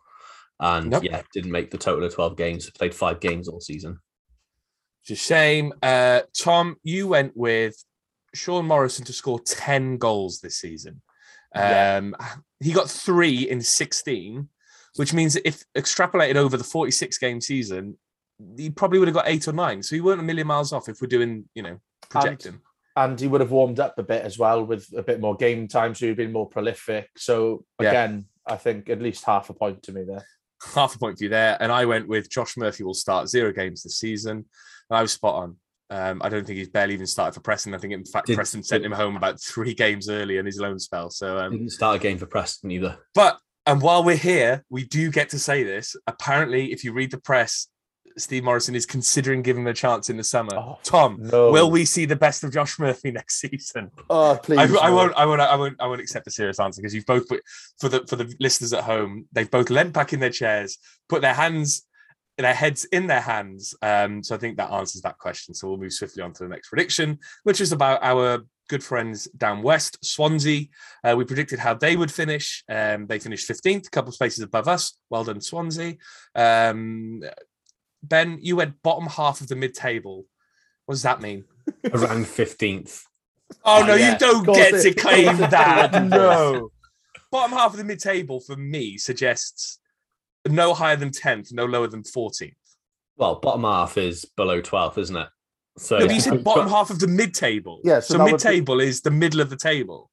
And Nope. yeah, didn't make the total of 12 games. Played five games all season. It's a shame. Uh, Tom, you went with Sean Morrison to score 10 goals this season. Yeah. Um, he got three in 16, which means if extrapolated over the 46 game season, he probably would have got eight or nine. So he weren't a million miles off if we're doing, you know, projecting. and he would have warmed up a bit as well with a bit more game time, so he'd been more prolific. So Yeah. again, I think at least half a point to me there. Half a point for you there. And I went with Josh Murphy will start zero games this season. And I was spot on. Um, I don't think he's barely even started for Preston. I think in fact Did- Preston sent him home about three games early in his loan spell. So, um, Didn't start a game for Preston either. but and while we're here, we do get to say this. Apparently, if you read the press, Steve Morison is considering giving him a chance in the summer. Oh, Tom, no. will we see the best of Josh Murphy next season? Oh, please. I, I won't. I won't. I won't. I won't accept a serious answer because you've both put for the for the listeners at home. They've both leant back in their chairs, put their hands, their heads in their hands. Um, so I think that answers that question. So we'll move swiftly on to the next prediction, which is about our good friends down west, Swansea. Uh, we predicted how they would finish. Um, they finished fifteenth, a couple of spaces above us. Well done, Swansea. Um, ben, you went bottom half of the mid-table. What does that mean? Around 15th. Oh, Oh, no, yeah. you don't get it- to claim of course it that. No. Bottom half of the mid table for me suggests no higher than 10th, no lower than 14th. Well, bottom half is below 12th, isn't it? So No, but you said bottom half of the mid table. Yeah, so So, that would mid be- table is the middle of the table.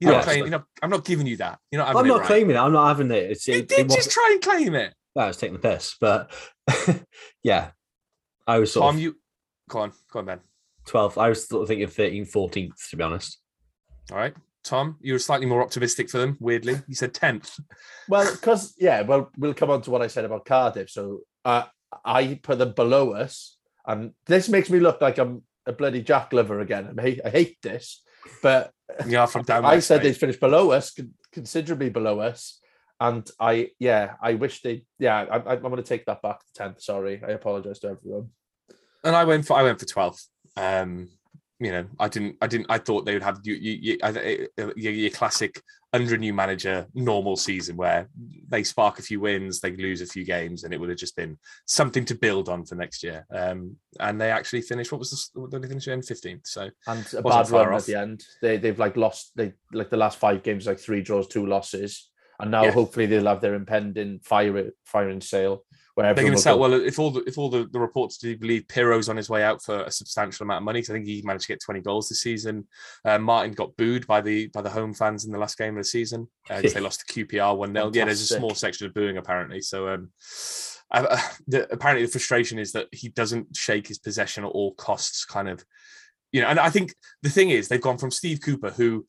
You're not Yes. claiming, you're not, I'm not giving you that. You're not having I'm it not right. claiming it. I'm not having it. It's, You it, did it just try and claim it. I was taking the piss, but yeah, I was sort Tom, of you go on, go on, Ben. 12th. I was sort of thinking 13th, 14th, to be honest. All right. Tom, you were slightly more optimistic for them, weirdly. You said 10th. Well, because yeah, well, we'll come on to what I said about Cardiff. So uh, I put them below us, and this makes me look like I'm a bloody Jack lover again. I hate, I hate this, but yeah, from down I said they finished below us, considerably below us, and I yeah, I wish they yeah, I, I, I'm going to take that back to tenth. Sorry, I apologize to everyone. and I went for I went for 12th. Um, you know, I didn't, I didn't, I thought they would have you, you, you, your, your classic under a new manager normal season where they spark a few wins, they lose a few games, and it would have just been something to build on for next year. Um, and they actually finished. What was the? What did they finish in fifteenth? So And a bad run off. at the end. They they've like lost they like the last five games like three draws, two losses, and now Yeah. hopefully they'll have their impending fire firing sale where they're going to sell. go, Well, if all the if all the, the reports do believe Piroe's on his way out for a substantial amount of money. Because I think he managed to get twenty goals this season. Uh, Martin got booed by the by the home fans in the last game of the season because they lost to QPR one 0 Yeah, there's a small section of booing apparently. So um, uh, the, apparently the frustration is that he doesn't shake his possession at all costs. Kind of, you know. And I think the thing is they've gone from Steve Cooper who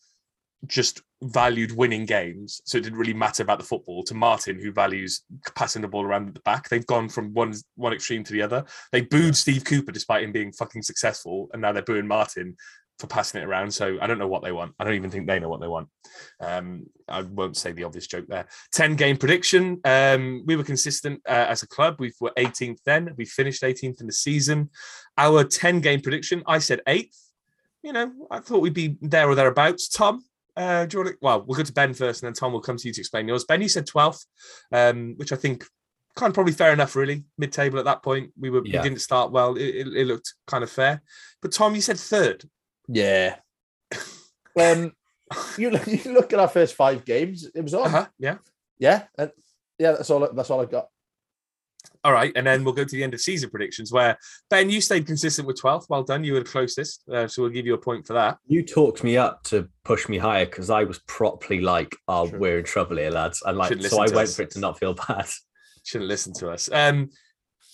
just valued winning games, so it didn't really matter about the football, to Martin, who values passing the ball around at the back. They've gone from one one extreme to the other. They booed Steve Cooper despite him being fucking successful, and now they're booing Martin for passing it around. So I don't know what they want. I don't even think they know what they want. Um, I won't say the obvious joke there. 10 game prediction. Um, we were consistent uh, as a club. We were 18th then. We finished 18th in the season. Our 10 game prediction, I said eighth. You know, I thought we'd be there or thereabouts. Tom, uh, do you want to? Well, we'll go to Ben first, and then Tom will come to you to explain yours. Ben, you said 12th, um, which I think kind of probably fair enough, really. Mid table at that point, we were Yeah. we didn't start well. It, it, it looked kind of fair. But Tom, you said third. Yeah. Um you look you look at our first five games, it was on. Uh-huh. Yeah. Yeah. And yeah, that's all that's all I got. All right, and then we'll go to the end of season predictions where Ben, you stayed consistent with 12th. Well done. You were the closest. Uh, so we'll give you a point for that. You talked me up to push me higher because I was properly like, "Oh, True. we're in trouble here, lads," and like, Shouldn't so I went us. for it to not feel bad. Shouldn't listen to us. Um,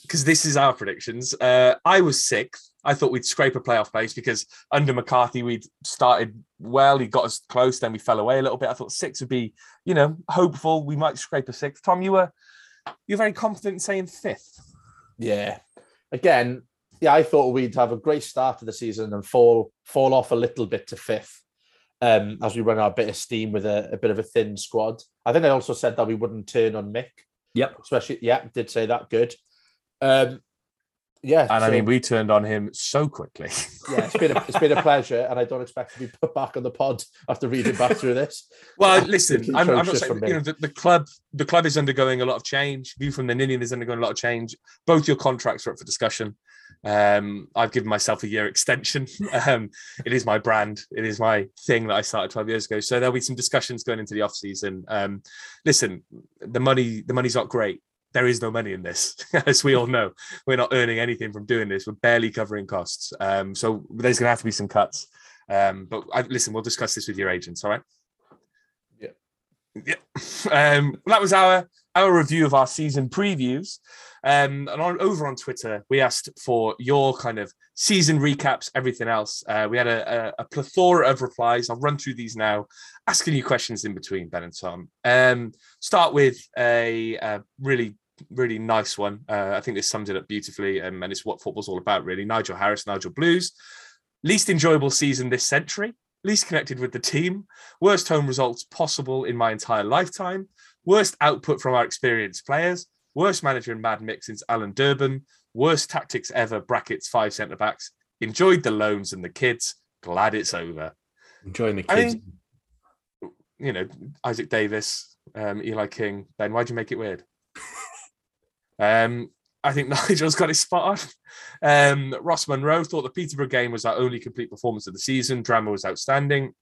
because this is our predictions. Uh, I was sixth. I thought we'd scrape a playoff place because under McCarthy we'd started well. He got us close, then we fell away a little bit. I thought six would be, you know, hopeful. We might scrape a sixth. Tom, you were you're very confident in saying fifth. Yeah. Again, yeah, I thought we'd have a great start to the season and fall fall off a little bit to fifth. Um, as we run out a bit of steam with a, a bit of a thin squad. I think I also said that we wouldn't turn on Mick, Yep. especially yeah, did say that good. Um yeah, And I mean, we turned on him so quickly. yeah, it's been a, it's been a pleasure, and I don't expect to be put back on the pod after reading back through this. Well, listen, I'm, I'm not saying you know the, the club. The club is undergoing a lot of change. View from the Ninian is undergoing a lot of change. Both your contracts are up for discussion. Um, I've given myself a year extension. Um, it is my brand. It is my thing that I started 12 years ago. So there'll be some discussions going into the off season. Um, listen, the money, the money's not great. There is no money in this, as we all know. We're not earning anything from doing this. We're barely covering costs. Um, so there's going to have to be some cuts. Um, but I, listen, we'll discuss this with your agents. All right. Yeah. Um, well, that was our our review of our season previews. Um, and on, over on Twitter, we asked for your kind of season recaps, everything else. Uh, we had a, a, a, plethora of replies. I'll run through these now, asking you questions in between, Ben and Tom. Um, start with a, a really really nice one. Uh, I think this sums it up beautifully, um, and it's what football's all about, really. Nigel Harris, Nigel Blues. Least enjoyable season this century, least connected with the team, worst home results possible in my entire lifetime, worst output from our experienced players, worst manager in Mad Mix since Alan Durban, worst tactics ever, brackets five centre backs, enjoyed the loans and the kids, glad it's over. Enjoying the kids. I mean, you know, Isaak Davies, um, Eli King, Ben, why'd you make it weird? um, I think Nigel's got his spot on. Um, Ross Monroe thought the Peterborough game was our only complete performance of the season. Drameh was outstanding.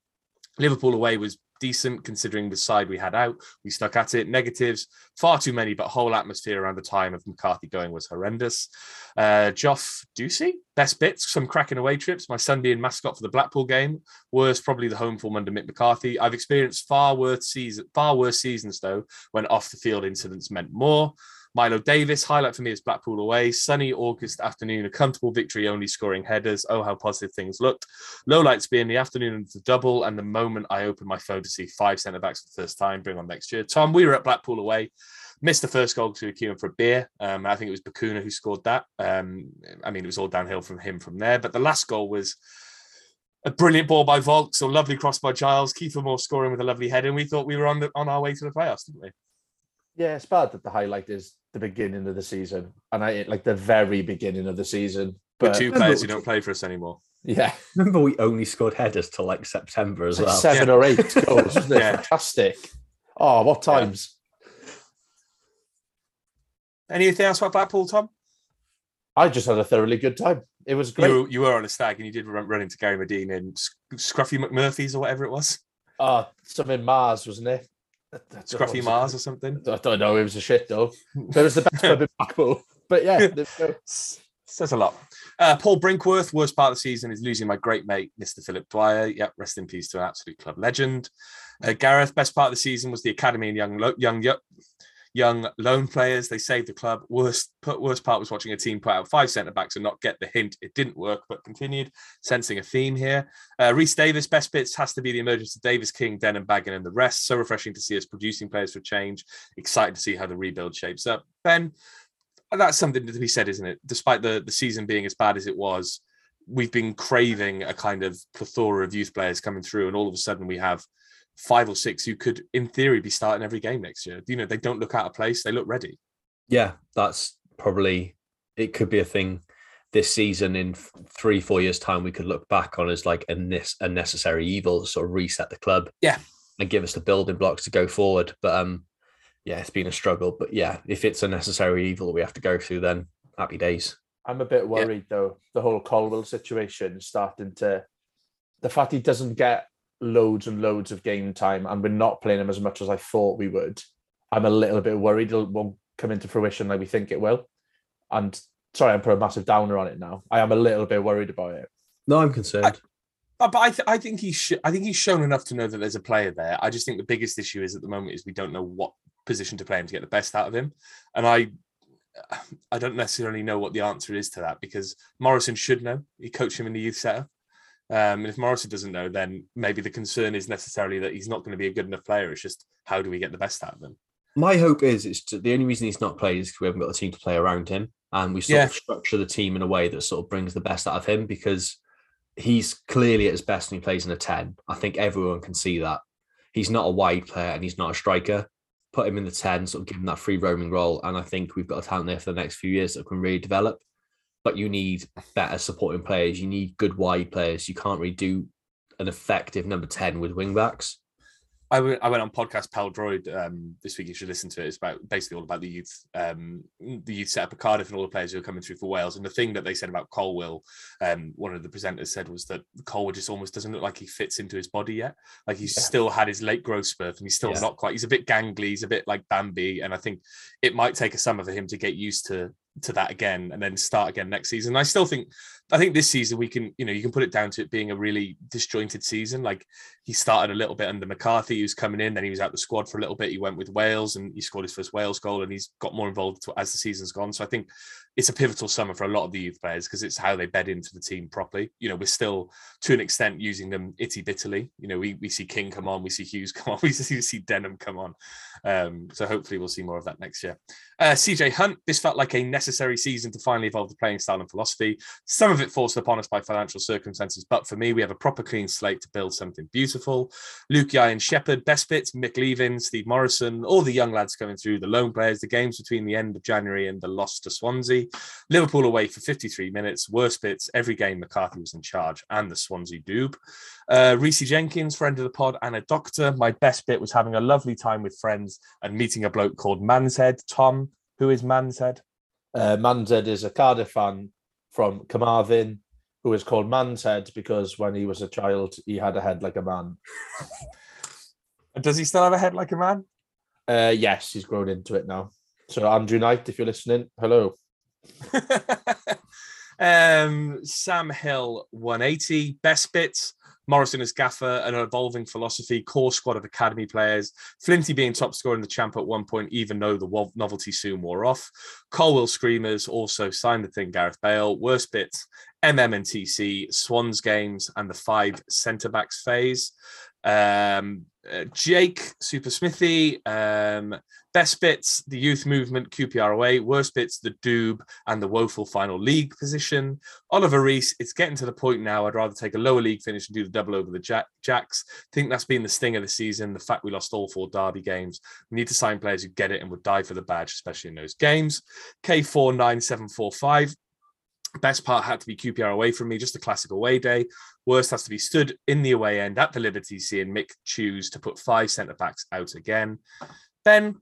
Liverpool away was decent considering the side we had out. We stuck at it. Negatives, far too many, but whole atmosphere around the time of McCarthy going was horrendous. Uh, Joff Ducey, best bits, some cracking away trips. My Sunday in mascot for the Blackpool game. Worst, probably the home form under Mick McCarthy. I've experienced far worse season, far worse seasons though, when off the field incidents meant more. Milo Davis, highlight for me is Blackpool away. Sunny August afternoon, a comfortable victory, only scoring headers. Oh, how positive things looked. Low lights being the afternoon of the double and the moment I opened my phone to see five centre backs for the first time. Bring on next year. Tom, we were at Blackpool away. Missed the first goal to a queuing for a beer. Um, I think it was Bacuna who scored that. Um, I mean, it was all downhill from him from there. But the last goal was a brilliant ball by Vaulks, a lovely cross by Giles, Kiefer Moore scoring with a lovely head, and we thought we were on the, on our way to the playoffs, didn't we? Yeah, it's bad that the highlight is the beginning of the season, and I like the very beginning of the season. But With two players who don't play for us anymore. Yeah, remember we only scored headers till like September as like well. Seven yeah. or eight goals, wasn't it? Yeah. Fantastic. Oh, what times! Yeah. Anything else about Blackpool, Tom? I just had a thoroughly good time. It was great. You, you were on a stag and you did run, run into Gary Medine and Scruffy McMurphy's or whatever it was. Oh, something Mars, wasn't it? Scruffy Mars or something. I don't know. It was a shit though. But it was the best pub in Blackpool. But yeah, says a lot. Uh, Paul Brinkworth, worst part of the season is losing my great mate, Mr. Philip Dwyer. Yep, rest in peace to an absolute club legend. Uh, Gareth, best part of the season was the academy and young, young, young, loan players. They saved the club. Worst worst part was watching a team put out five centre backs and not get the hint. It didn't work, but continued. Sensing a theme here. Uh, Reese Davis, best bits has to be the emergence of Davies King, Denham Bagan, and the rest. So refreshing to see us producing players for change. Excited to see how the rebuild shapes up. Ben, that's something to be said, isn't it? Despite the, the season being as bad as it was, we've been craving a kind of plethora of youth players coming through, and all of a sudden we have five or six who could, in theory, be starting every game next year. You know, they don't look out of place; they look ready. Yeah, that's probably it. Could be a thing this season in three, four years' time. We could look back on as like a, a necessary evil, sort of reset the club. Yeah, and give us the building blocks to go forward. But um, yeah, it's been a struggle. But yeah, if it's a necessary evil we have to go through, then happy days. I'm a bit worried yeah. though. The whole Colwill situation is starting to. The fact he doesn't get loads and loads of game time and we're not playing him as much as I thought we would, I'm a little bit worried it won't come into fruition like we think it will. And sorry, I'm putting a massive downer on it now. I am a little bit worried about it. No, I'm concerned. I, but I, th- I think he's sh- I think he's shown enough to know that there's a player there. I just think the biggest issue is at the moment is we don't know what position to play him to get the best out of him, and I I don't necessarily know what the answer is to that because Morison should know. He coached him in the youth setup. Um, and if Morrissey doesn't know, then maybe the concern is necessarily that he's not going to be a good enough player. It's just how do we get the best out of him? My hope is it's the only reason he's not played is because we haven't got a team to play around him, and we sort yeah. of structure the team in a way that sort of brings the best out of him because he's clearly at his best when he plays in a ten. I think everyone can see that he's not a wide player and he's not a striker. Put him in the ten, sort of give him that free roaming role, and I think we've got a talent there for the next few years that can really develop but you need better supporting players. You need good wide players. You can't really do an effective number 10 with wing backs. I, w- I went on podcast Pal Droid um, this week. You should listen to it. It's about basically all about the youth, um, the youth setup of Cardiff and all the players who are coming through for Wales. And the thing that they said about Colwill, um, one of the presenters said was that Colwill just almost doesn't look like he fits into his body yet. Like he's yeah. still had his late growth spurt, and he's still yeah. not quite. He's a bit gangly. He's a bit like Bambi, and I think it might take a summer for him to get used to to that again and then start again next season. I still think I think this season we can, you know, you can put it down to it being a really disjointed season. Like he started a little bit under McCarthy, who's coming in, then he was out the squad for a little bit. He went with Wales and he scored his first Wales goal and he's got more involved as the season's gone. So I think it's a pivotal summer for a lot of the youth players because it's how they bed into the team properly. You know, we're still to an extent using them itty bitterly. You know, we, we see King come on, we see Hughes come on, we see, we see Denham come on. Um, so hopefully we'll see more of that next year. Uh, CJ Hunt, this felt like a necessary season to finally evolve the playing style and philosophy. Some of it forced upon us by financial circumstances, but for me, we have a proper clean slate to build something beautiful. Luke Yai and Shepherd, best bits, Mick Leavin, Steve Morison, all the young lads coming through, the loan players, the games between the end of January and the loss to Swansea. Liverpool away for 53 minutes, worst bits, every game McCarthy was in charge, and the Swansea doob. Uh, Reese Jenkins, friend of the pod, and a doctor. My best bit was having a lovely time with friends and meeting a bloke called Manshead. Tom, who is Manshead? Uh, Manshead is a Cardiff fan from Carmarthen who is called Manshead because when he was a child, he had a head like a man. Does he still have a head like a man? Uh, yes, he's grown into it now. So, Andrew Knight, if you're listening, hello. um, Sam Hill, 180. Best bits. Morison as gaffer, an evolving philosophy, core squad of academy players. Flinty being top scorer in the champ at one point, even though the novelty soon wore off. Colwill Screamers also signed the thing, Gareth Bale. Worst bits, MM and TC, Swans games, and the five centre backs phase. Um, uh, Jake Super Smithy, um, best bits, the youth movement, QPROA, worst bits, the Doob and the woeful final league position. Oliver Reese, it's getting to the point now. I'd rather take a lower league finish and do the double over the Jack- Jacks. think that's been the sting of the season. The fact we lost all four Derby games. We need to sign players who get it and would die for the badge, especially in those games. K49745, Best part had to be QPR away from me, just a classic away day. Worst has to be stood in the away end at the Liberty seeing Mick choose to put five centre backs out again. Ben,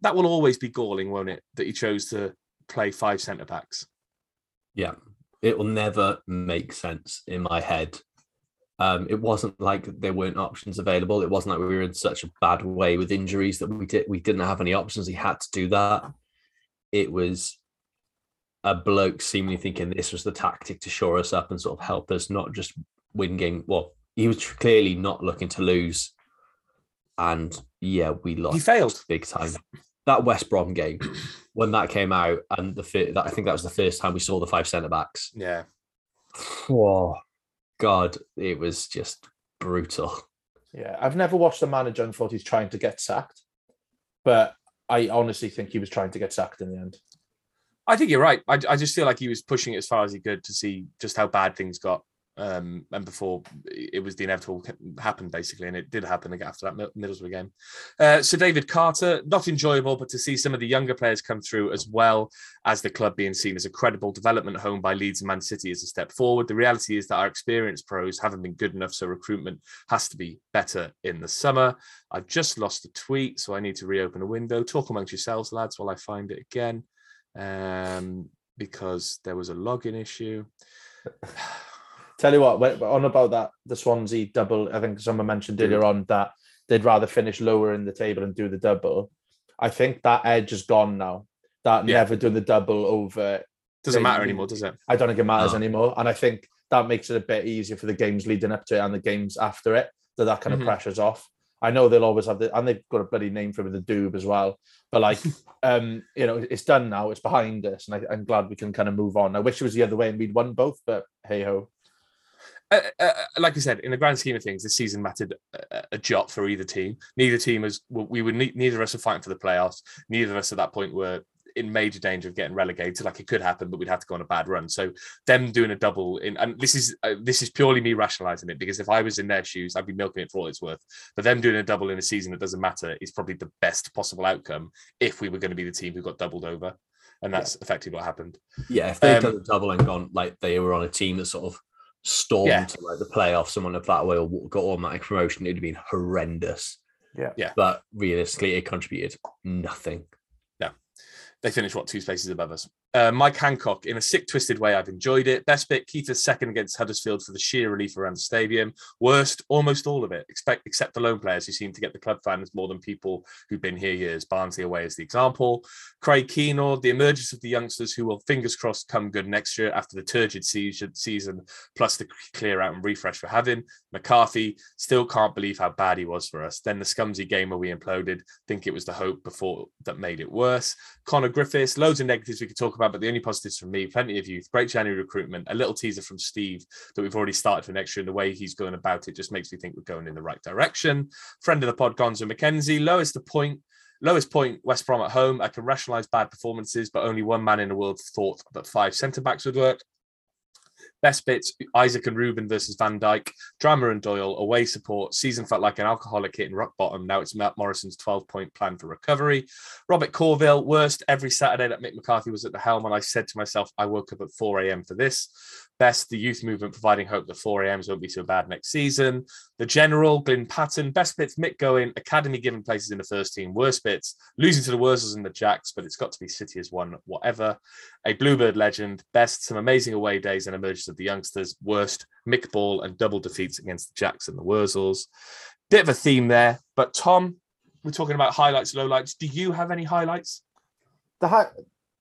that will always be galling, won't it? That he chose to play five centre backs. Yeah, it will never make sense in my head. Um, it wasn't like there weren't options available. It wasn't like we were in such a bad way with injuries that we did we didn't have any options. He had to do that. It was a bloke seemingly thinking this was the tactic to shore us up and sort of help us not just win game. Well, he was clearly not looking to lose, and yeah, we lost. He failed big time. That West Brom game when that came out, and the that I think that was the first time we saw the five centre backs. Yeah. Oh God, it was just brutal. Yeah, I've never watched a manager and thought he's trying to get sacked, but I honestly think he was trying to get sacked in the end. I think you're right. I, I just feel like he was pushing it as far as he could to see just how bad things got. Um, and before it was the inevitable happened basically, and it did happen after that Middlesbrough game. Uh, so David Carter, not enjoyable, but to see some of the younger players come through as well as the club being seen as a credible development home by Leeds and Man City is a step forward. The reality is that our experienced pros haven't been good enough, so recruitment has to be better in the summer. I've just lost a tweet, so I need to reopen a window. Talk amongst yourselves, lads, while I find it again um, because there was a login issue. Tell you what, on about that, the Swansea double, I think someone mentioned earlier on that they'd rather finish lower in the table and do the double. I think that edge is gone now. That yeah. never doing the double over doesn't matter anymore, does it? I don't think it matters no. anymore, and I think that makes it a bit easier for the games leading up to it and the games after it. That that kind of mm-hmm. pressure's off. I know they'll always have the, and they've got a bloody name for it the Doob as well. But like, um, you know, it's done now. It's behind us, and I, am glad we can kind of move on. I wish it was the other way and we'd won both, but hey ho. Uh, uh, uh like I said, in the grand scheme of things, this season mattered a, a jot for either team. Neither team was. We would. Neither of us were fighting for the playoffs. Neither of us at that point were in major danger of getting relegated. Like it could happen, but we'd have to go on a bad run. So them doing a double in, and this is uh, this is purely me rationalizing it because if I was in their shoes, I'd be milking it for all it's worth. But them doing a double in a season that doesn't matter is probably the best possible outcome if we were going to be the team who got doubled over, and that's yeah. effectively what happened. Yeah, if they'd um, done a double and gone like they were on a team that sort of stormed yeah. to like the playoffs, someone of that way or got automatic promotion, it'd have been horrendous. Yeah, yeah. But realistically, it contributed nothing they finished what two spaces above us. Uh, Mike Hancock, in a sick, twisted way, I've enjoyed it. Best bit, Keita's second against Huddersfield for the sheer relief around the stadium. Worst, almost all of it, expect, except the lone players who seem to get the club fans more than people who've been here years. Barnsley away is the example. Craig Keenor, the emergence of the youngsters who will, fingers crossed, come good next year after the turgid season, plus the clear out and refresh we're having. McCarthy, still can't believe how bad he was for us. Then the scumsy game where we imploded, think it was the hope before that made it worse. Connor Griffiths, loads of negatives we could talk about, but the only positives from me, plenty of youth, great January recruitment, a little teaser from Steve that we've already started for next year, and the way he's going about it just makes me think we're going in the right direction. Friend of the pod, Gonzo McKenzie, lowest the point. Lowest point, West Brom at home. I can rationalise bad performances, but only one man in the world thought that five centre backs would work. Best bits Isaak and Rubin versus Van Dijk, Drameh and Doyle, away support. Season felt like an alcoholic hitting rock bottom. Now it's Matt Morison's 12 point plan for recovery. Robert Corville, worst every Saturday that Mick McCarthy was at the helm. And I said to myself, I woke up at 4 a.m. for this. Best, the youth movement providing hope that 4 a.m.s won't be so bad next season. The general, Glyn Patton. Best bits, Mick going, Academy given places in the first team. Worst bits, losing to the Wurzels and the Jacks, but it's got to be City as one, whatever. A Bluebird legend. Best, some amazing away days and emergence of the youngsters. Worst, Mick Ball and double defeats against the Jacks and the Wurzels. Bit of a theme there, but Tom, we're talking about highlights, lowlights. Do you have any highlights? The high,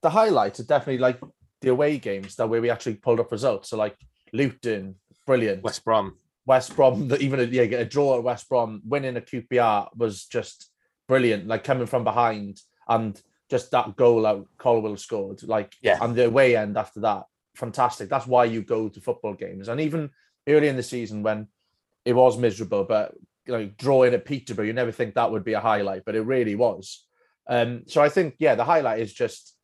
the highlights are definitely like the away games that where we actually pulled up results. So like Luton, brilliant. West Brom. West Brom, even a, yeah, a draw at West Brom, winning a QPR was just brilliant. Like coming from behind and just that goal out Colwill scored. Like yeah, and the away end after that, fantastic. That's why you go to football games. And even early in the season when it was miserable, but like drawing at Peterborough, you never think that would be a highlight, but it really was. Um, so I think yeah, the highlight is just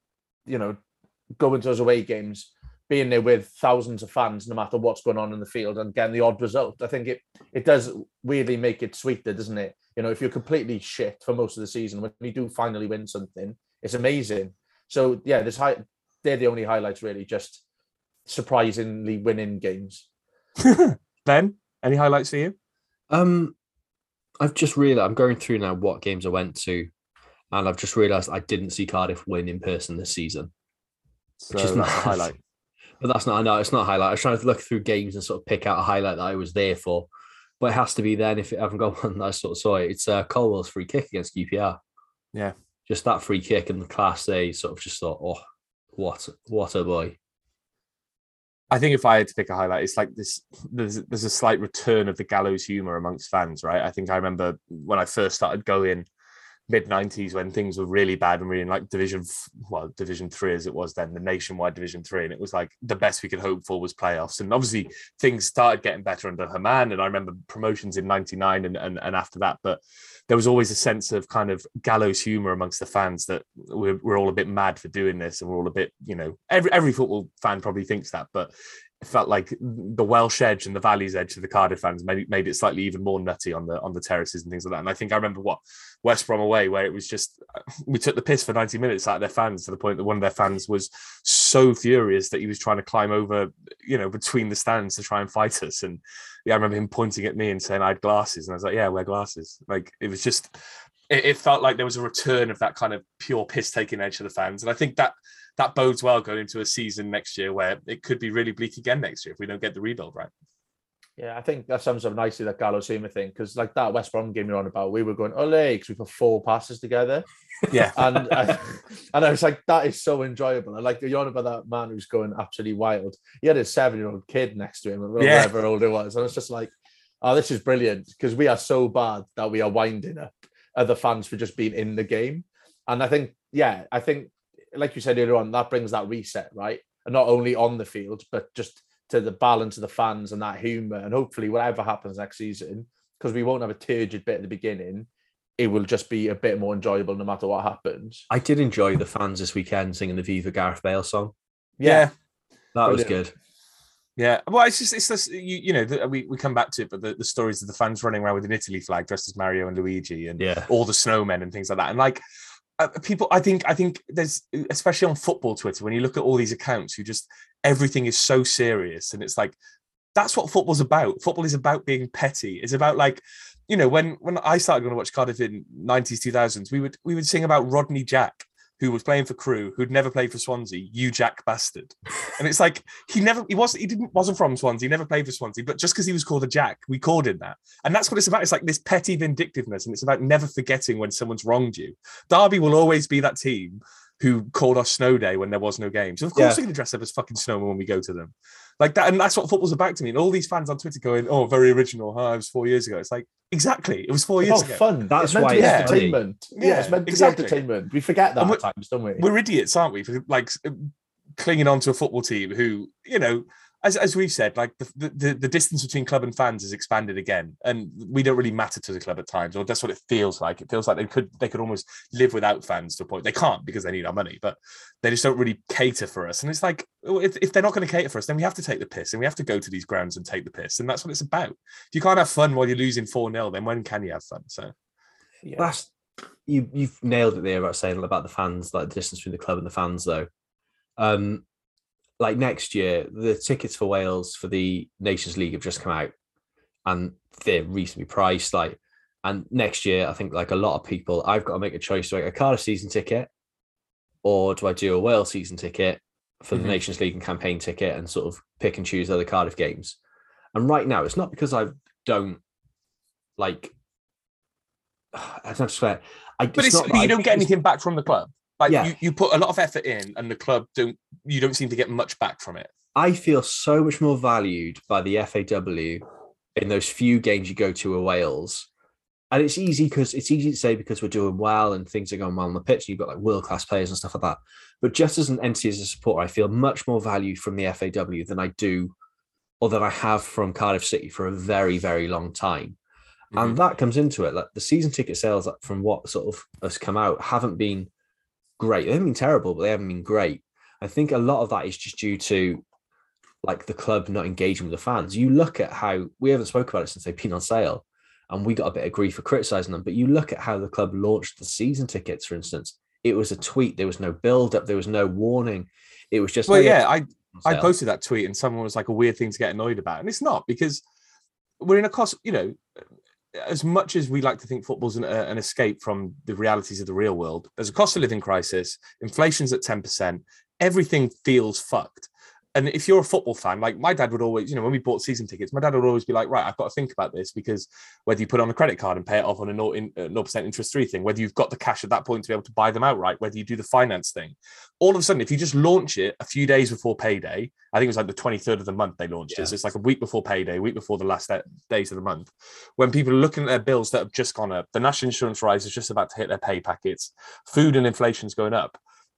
you know going to those away games, being there with thousands of fans, no matter what's going on in the field, and getting the odd result. I think it it does weirdly make it sweeter, doesn't it? You know, if you're completely shit for most of the season, when you do finally win something, it's amazing. So yeah, this high, they're the only highlights really, just surprisingly winning games. ben, any highlights for you? Um, I've just realized I'm going through now what games I went to, and I've just realised I didn't see Cardiff win in person this season. So which is not a highlight. But that's not, I know it's not a highlight. I was trying to look through games and sort of pick out a highlight that I was there for. But it has to be then if it haven't got one that I sort of saw it. It's uh, Colwill's free kick against QPR. Yeah. Just that free kick in the class A sort of just thought, oh, what what a boy. I think if I had to pick a highlight, it's like this. There's there's a slight return of the gallows humor amongst fans, right? I think I remember when I first started going mid 90s when things were really bad and we were in like division well division three as it was then the nationwide division three and it was like the best we could hope for was playoffs and obviously things started getting better under Herman, and I remember promotions in 99 and, and, and after that but there was always a sense of kind of gallows humor amongst the fans that we're, we're all a bit mad for doing this and we're all a bit you know every every football fan probably thinks that but it felt like the Welsh edge and the Valley's edge of the Cardiff fans made, made it slightly even more nutty on the on the terraces and things like that. And I think I remember what West Brom away, where it was just we took the piss for 90 minutes out of their fans to the point that one of their fans was so furious that he was trying to climb over, you know, between the stands to try and fight us. And yeah, I remember him pointing at me and saying I had glasses, and I was like, yeah, wear glasses. Like it was just it, it felt like there was a return of that kind of pure piss taking edge to the fans. And I think that that bodes well going into a season next year where it could be really bleak again next year if we don't get the rebuild right. Yeah, I think that sums up nicely that Gallows Humor thing because, like that West Brom game you're on about, we were going ole because we put four passes together. Yeah, and I, and I was like, that is so enjoyable. I like you're on about that man who's going absolutely wild. He had a seven year old kid next to him, or yeah. whatever old it was, and it's just like, oh, this is brilliant because we are so bad that we are winding up other fans for just being in the game. And I think, yeah, I think like you said earlier on, that brings that reset, right? And not only on the field, but just to the balance of the fans and that humour. And hopefully, whatever happens next season, because we won't have a turgid bit at the beginning, it will just be a bit more enjoyable no matter what happens. I did enjoy the fans this weekend singing the Viva Gareth Bale song. Yeah, yeah. that Brilliant. was good. Yeah, well, it's just it's just you, you know the, we, we come back to it, but the, the stories of the fans running around with an Italy flag dressed as Mario and Luigi, and yeah. all the snowmen and things like that, and like uh, people i think i think there's especially on football twitter when you look at all these accounts who just everything is so serious and it's like that's what football's about. Football is about being petty. It's about like you know when when i started going to watch cardiff in 90s 2000s we would we would sing about rodney jack who was playing for Crewe, who'd never played for Swansea, you Jack bastard. And it's like he never he wasn't he didn't wasn't from Swansea, he never played for Swansea, but just because he was called a Jack, we called him that. And that's what it's about. It's like this petty vindictiveness, and it's about never forgetting when someone's wronged you. Derby will always be that team who called us snow day when there was no game. So of course Yeah. we're gonna dress up as fucking snowmen when we go to them. Like that, and that's what football's about to me. And all these fans on Twitter going, Oh, very original, huh? It was four years ago. It's like, exactly, it was four It's years about ago. fun. That's it's meant why to be it's entertainment. Yeah, Yeah, it's meant to exactly. be entertainment. We forget that And at times, don't we? we're idiots, aren't we? For like clinging on to a football team who, you know, as, as we've said, like the, the the distance between club and fans has expanded again, and we don't really matter to the club at times, or that's what it feels like. It feels like they could they could almost live without fans to a point. They can't because they need our money, but they just don't really cater for us. And it's like if, if they're not going to cater for us, then we have to take the piss, and we have to go to these grounds and take the piss, and that's what it's about. If you can't have fun while you're losing four 0 then when can you have fun? So Yeah. That's you. You've nailed it there about saying about the fans, like the distance between the club and the fans, though. Um, like next year, the tickets for Wales for the Nations League have just come out, and they're reasonably priced. Like, and next year, I think like a lot of people, I've got to make a choice: do I get a Cardiff season ticket, or do I do a Wales season ticket for the Mhm. Nations League and campaign ticket, and sort of pick and choose other Cardiff games? And right now, it's not because I don't like. I don't swear. I, but it's, not that but I you don't get anything back from the club. Like Yeah. you, you put a lot of effort in, and the club don't. You don't seem to get much back from it. I feel so much more valued by the FAW in those few games you go to a Wales. And it's easy because it's easy to say because we're doing well and things are going well on the pitch. You've got like world class players and stuff like that. But just as an entity, as a supporter, I feel much more value from the FAW than I do or than I have from Cardiff City for a very, very long time. And mm-hmm. that comes into it. Like the season ticket sales, like, from what sort of has come out, haven't been great. They haven't been terrible, but they haven't been great. I think a lot of that is just due to like the club not engaging with the fans. You look at how we haven't spoke about it since they've been on sale, and we got a bit of grief for criticizing them. But you look at how the club launched the season tickets, for instance. It was a tweet. There was no build up. There was no warning. It was just Well, "Oh, yeah, I I posted that tweet, and someone was like a weird thing to get annoyed about, and it's not because we're in a cost. You know, as much as we like to think football's an, uh, an escape from the realities of the real world, there's a cost of living crisis. Inflation's at ten percent. Everything feels fucked. And if you're a football fan, like my dad would always, you know, when we bought season tickets, my dad would always be like, right, I've got to think about this because whether you put on a credit card and pay it off on a 0%, in, uh, 0% interest free thing, whether you've got the cash at that point to be able to buy them outright, whether you do the finance thing, all of a sudden, if you just launch it a few days before payday, I think it was like the 23rd of the month they launched Yeah. it. So it's like a week before payday, a week before the last days of the month. When people are looking at their bills that have just gone up, the national insurance rise is just about to hit their pay packets, food and inflation's going up.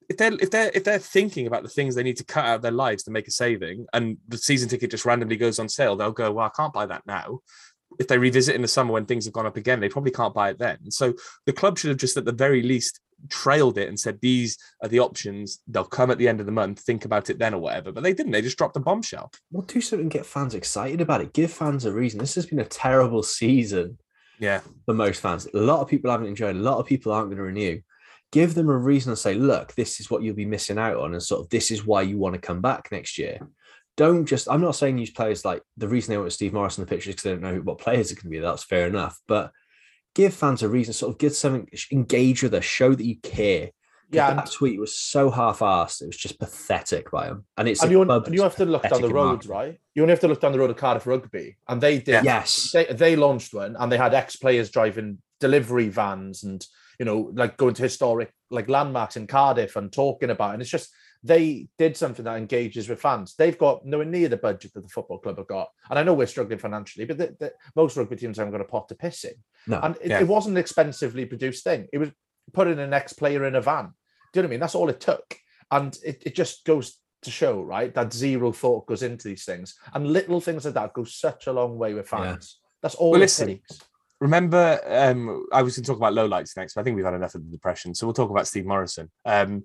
If they're if they're if they're thinking about the things they need to cut out of their lives to make a saving, and the season ticket just randomly goes on sale, they'll go, "Well, I can't buy that now." If they revisit in the summer when things have gone up again, they probably can't buy it then. So the club should have just, at the very least, trailed it and said, "These are the options. They'll come at the end of the month. Think about it then, or whatever." But they didn't. They just dropped a bombshell. Well, do something, get fans excited about it. Give fans a reason. This has been a terrible season Yeah, for most fans. A lot of people haven't enjoyed. A lot of people aren't going to renew. Give them a reason to say, look, this is what you'll be missing out on, and sort of this is why you want to come back next year. Don't just. I'm not saying use players like the reason they want Steve Morris in the picture is because they don't know what players are going to be. That's fair enough, but give fans a reason. Sort of give something. Engage with us. Show that you care. Yeah, that tweet was so half-assed. It was just pathetic by him. And it's and you, and you have to look down the road, right? You only have to look down the road of Cardiff Rugby, and they did. Yes. They, they launched one, and they had ex players driving delivery vans, and you know, like going to historic like landmarks in Cardiff and talking about. It. And it's just they did something that engages with fans. They've got nowhere near the budget that the football club have got, and I know we're struggling financially, but the, the, most rugby teams haven't got a pot to piss in. No. And it, Yeah. it wasn't an expensively produced thing. It was putting an ex player in a van. Do you know what I mean? That's all it took. And it, it just goes to show, right, that zero thought goes into these things. And little things like that go such a long way with Yeah. fans. That's all Well, it listen, takes. Remember um i was going to talk about lowlights next but i think we've had enough of the depression so we'll talk about steve morison um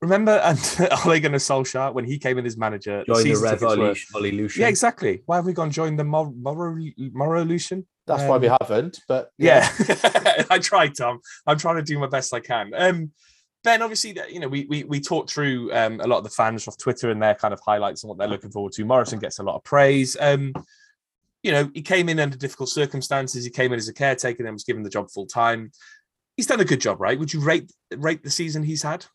remember and Ole Gunnar Solskjaer when he came in as manager Join the were- revolution. yeah exactly why have we gone join the Mor- Moro Morolution That's why we Um, haven't. But yeah, I tried, Tom. I'm trying to do my best I can. Um, Ben, obviously, that- you know, we we we talked through um, a lot of the fans off Twitter and their kind of highlights and what they're looking forward to. Morison gets a lot of praise. Um, you know, he came in under difficult circumstances. He came in as a caretaker, then was given the job full time. He's done a good job, right? Would you rate rate the season he's had?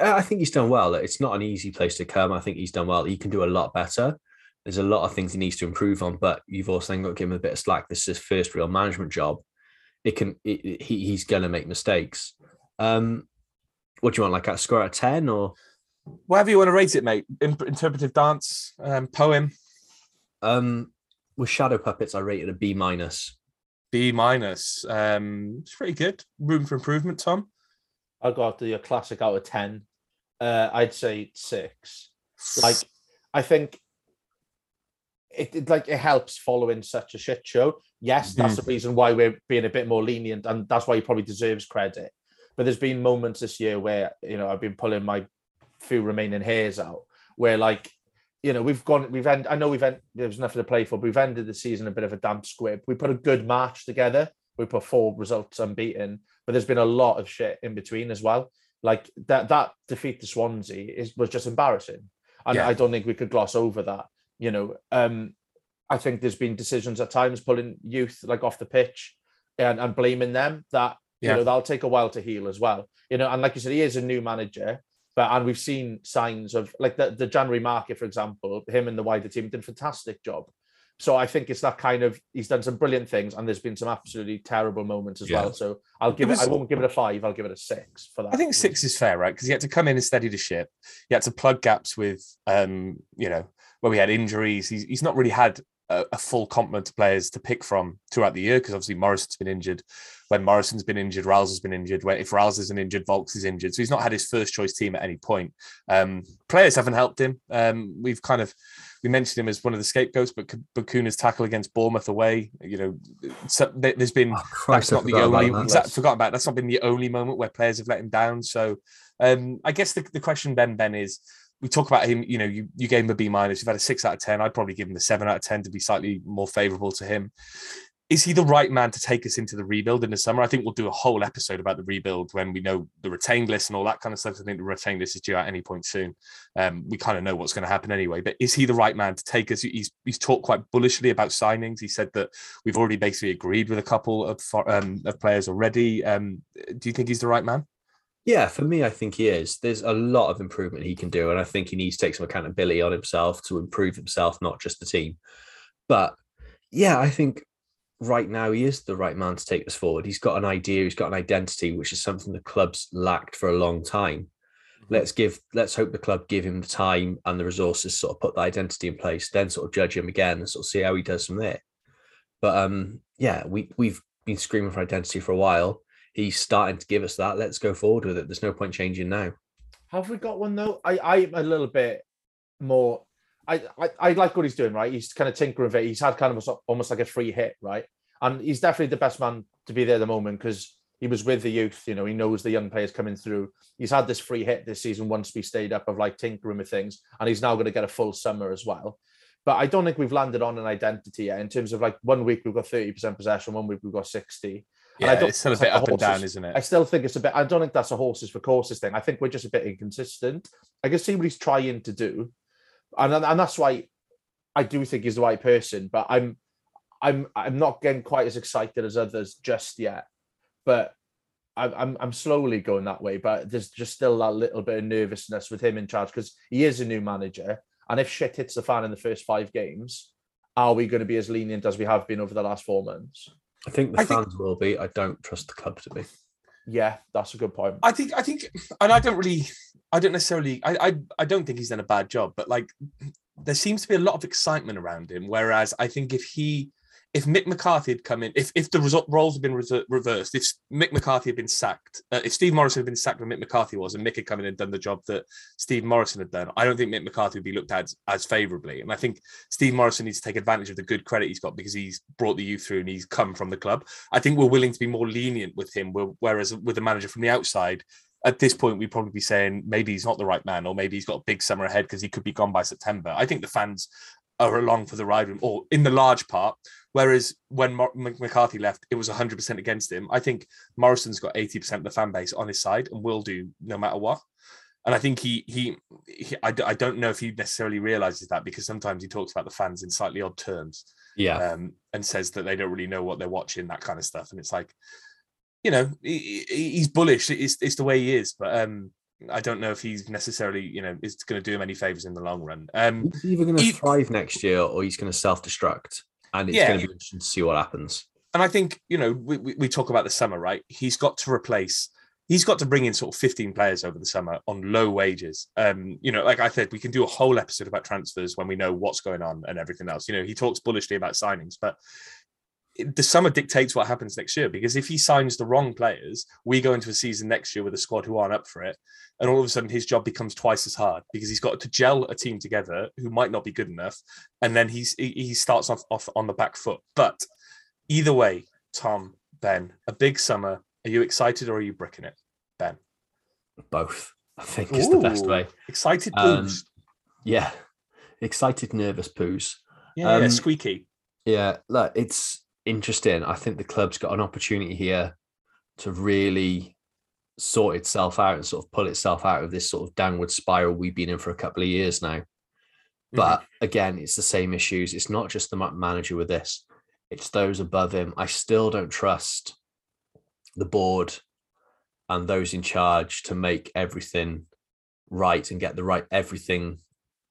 I think he's done well. It's not an easy place to come. I think he's done well. He can do a lot better. There's a lot of things he needs to improve on, but you've also then got to give him a bit of slack. This is his first real management job. It can it, he, he's gonna make mistakes. Um, what do you want, like a score out of ten or Whatever you want to rate it, mate. In- interpretive dance, um, poem, um with shadow puppets? I rated a B minus. B minus. Um, it's pretty good. Room for improvement, Tom. I got the classic out of ten. Uh, I'd say six. Like, I think it, it like it helps following such a shit show. Yes, that's the reason why we're being a bit more lenient, and that's why he probably deserves credit. But there's been moments this year where you know I've been pulling my few remaining hairs out, where like you know we've gone, we've end. I know we've end, there's nothing to play for, but we've ended the season a bit of a damp squib. We put a good match together. We put four results unbeaten, but there's been a lot of shit in between as well. Like that that defeat to Swansea is was just embarrassing, and Yeah. I don't think we could gloss over that. You know, um, I think there's been decisions at times pulling youth like off the pitch and, and blaming them that you know that'll take a while to heal as well. You know, and like you said, he is a new manager, but and we've seen signs of like the, the January market, for example, him and the wider team did a fantastic job. So I think it's that kind of he's done some brilliant things, and there's been some absolutely terrible moments as Yeah. well. So I'll give it. was- I won't give it a five. I'll give it a six for that. I think six is fair, right? Because he had to come in and steady the ship. He had to plug gaps with, um, you know, where we had injuries. He's, he's not really had a, a full complement of players to pick from throughout the year because obviously Morison's been injured. When Morison's been injured, Ralls has been injured. When if Ralls isn't injured, Vaulks is injured. So he's not had his first choice team at any point. Um, players haven't helped him. Um, we've kind of we mentioned him as one of the scapegoats, but Bacuna's tackle against Bournemouth away, you know, so there- there's been Oh, Christ, that's not the only that. exact, forgot about that's not been the only moment where players have let him down so um i guess the, the question ben ben is we talk about him you know you, you gave him a b minus you've had a six out of ten i'd probably give him a seven out of ten to be slightly more favorable to him is he the right man to take us into the rebuild in the summer? I think we'll do a whole episode about the rebuild when we know the retained list and all that kind of stuff. I think the retained list is due at any point soon. Um, we kind of know what's going to happen anyway. But is he the right man to take us? He's he's talked quite bullishly about signings. He said that we've already basically agreed with a couple of um, of players already. Um, do you think he's the right man? Yeah, for me, I think he is. There's a lot of improvement he can do, and I think he needs to take some accountability on himself to improve himself, not just the team. But yeah, I think right now he is the right man to take us forward. He's got an idea, he's got an identity, which is something the club's lacked for a long time. Let's give, let's hope the club give him the time and the resources, sort of put the identity in place, then sort of judge him again and sort of see how he does from there. But um, yeah, we we've been screaming for identity for a while. He's starting to give us that. Let's go forward with it. There's no point changing now. Have we got one though? I I'm a little bit more. I, I I like what he's doing. Right, he's kind of tinkering with it. He's had kind of almost like a free hit, right? And he's definitely the best man to be there at the moment because he was with the youth. You know, he knows the young players coming through. He's had this free hit this season once we stayed up of like tinkering with things, and he's now going to get a full summer as well. But I don't think we've landed on an identity yet in terms of like one week we've got 30% possession, one week we've got 60. And I Yeah, don't it's still a bit up and down, isn't it? I still think it's a bit. I don't think that's a horses for courses thing. I think we're just a bit inconsistent. I can see what he's trying to do, and and that's why I do think he's the right person. But I'm I'm I'm not getting quite as excited as others just yet. But I'm I'm, I'm slowly going that way. But there's just still that little bit of nervousness with him in charge because he is a new manager, and if shit hits the fan in the first five games, are we going to be as lenient as we have been over the last four months? I think the I think- fans will be. I don't trust the club to be. Yeah, that's a good point. I think I think and I don't really I don't necessarily I I, I don't think he's done a bad job, but like there seems to be a lot of excitement around him. Whereas I think if he if Mick McCarthy had come in, if if the result, roles had been reversed, if Mick McCarthy had been sacked, uh, if Steve Morison had been sacked when Mick McCarthy was, and Mick had come in and done the job that Steve Morison had done, I don't think Mick McCarthy would be looked at as, as favourably. And I think Steve Morison needs to take advantage of the good credit he's got because he's brought the youth through and he's come from the club. I think we're willing to be more lenient with him, whereas with the manager from the outside, at this point, we'd probably be saying maybe he's not the right man, or maybe he's got a big summer ahead because he could be gone by September. I think the fans are along for the ride, or in the large part. Whereas when Mar- McCarthy left, it was 100% against him. I think Morison's got 80% of the fan base on his side and will do no matter what. And I think he, he, he I, don't know if he necessarily realizes that because sometimes he talks about the fans in slightly odd terms Yeah. um, and says that they don't really know what they're watching, that kind of stuff. And it's like, you know, he, he- he's bullish. It's, it's the way he is. But um, I don't know if he's necessarily, you know, is going to do him any favors in the long run. Um, He's either going to thrive next year or he's going to self destruct. And it's Yeah. going to be interesting to see what happens. and I think you know we, we, we talk about the summer, right? He's got to replace. He's got to bring in sort of 15 players over the summer on low wages. Um, you know, like I said, we can do a whole episode about transfers when we know what's going on and everything else. You know, he talks bullishly about signings, but the summer dictates what happens next year because if he signs the wrong players, we go into a season next year with a squad who aren't up for it. And all of a sudden his job becomes twice as hard because he's got to gel a team together who might not be good enough. And then he's he starts off, off on the back foot. But either way, Tom, Ben, a big summer. Are you excited or are you bricking it? Ben. Both, I think, is the best way. Excited Um, poos. Yeah. Excited, nervous poos. yeah, yeah, um, squeaky. Yeah, look, it's interesting. I think the club's got an opportunity here to really sort itself out and sort of pull itself out of this sort of downward spiral we've been in for a couple of years now. Mm-hmm. But again, it's the same issues. It's not just the manager with this, it's those above him. I still don't trust the board and those in charge to make everything right and get the right everything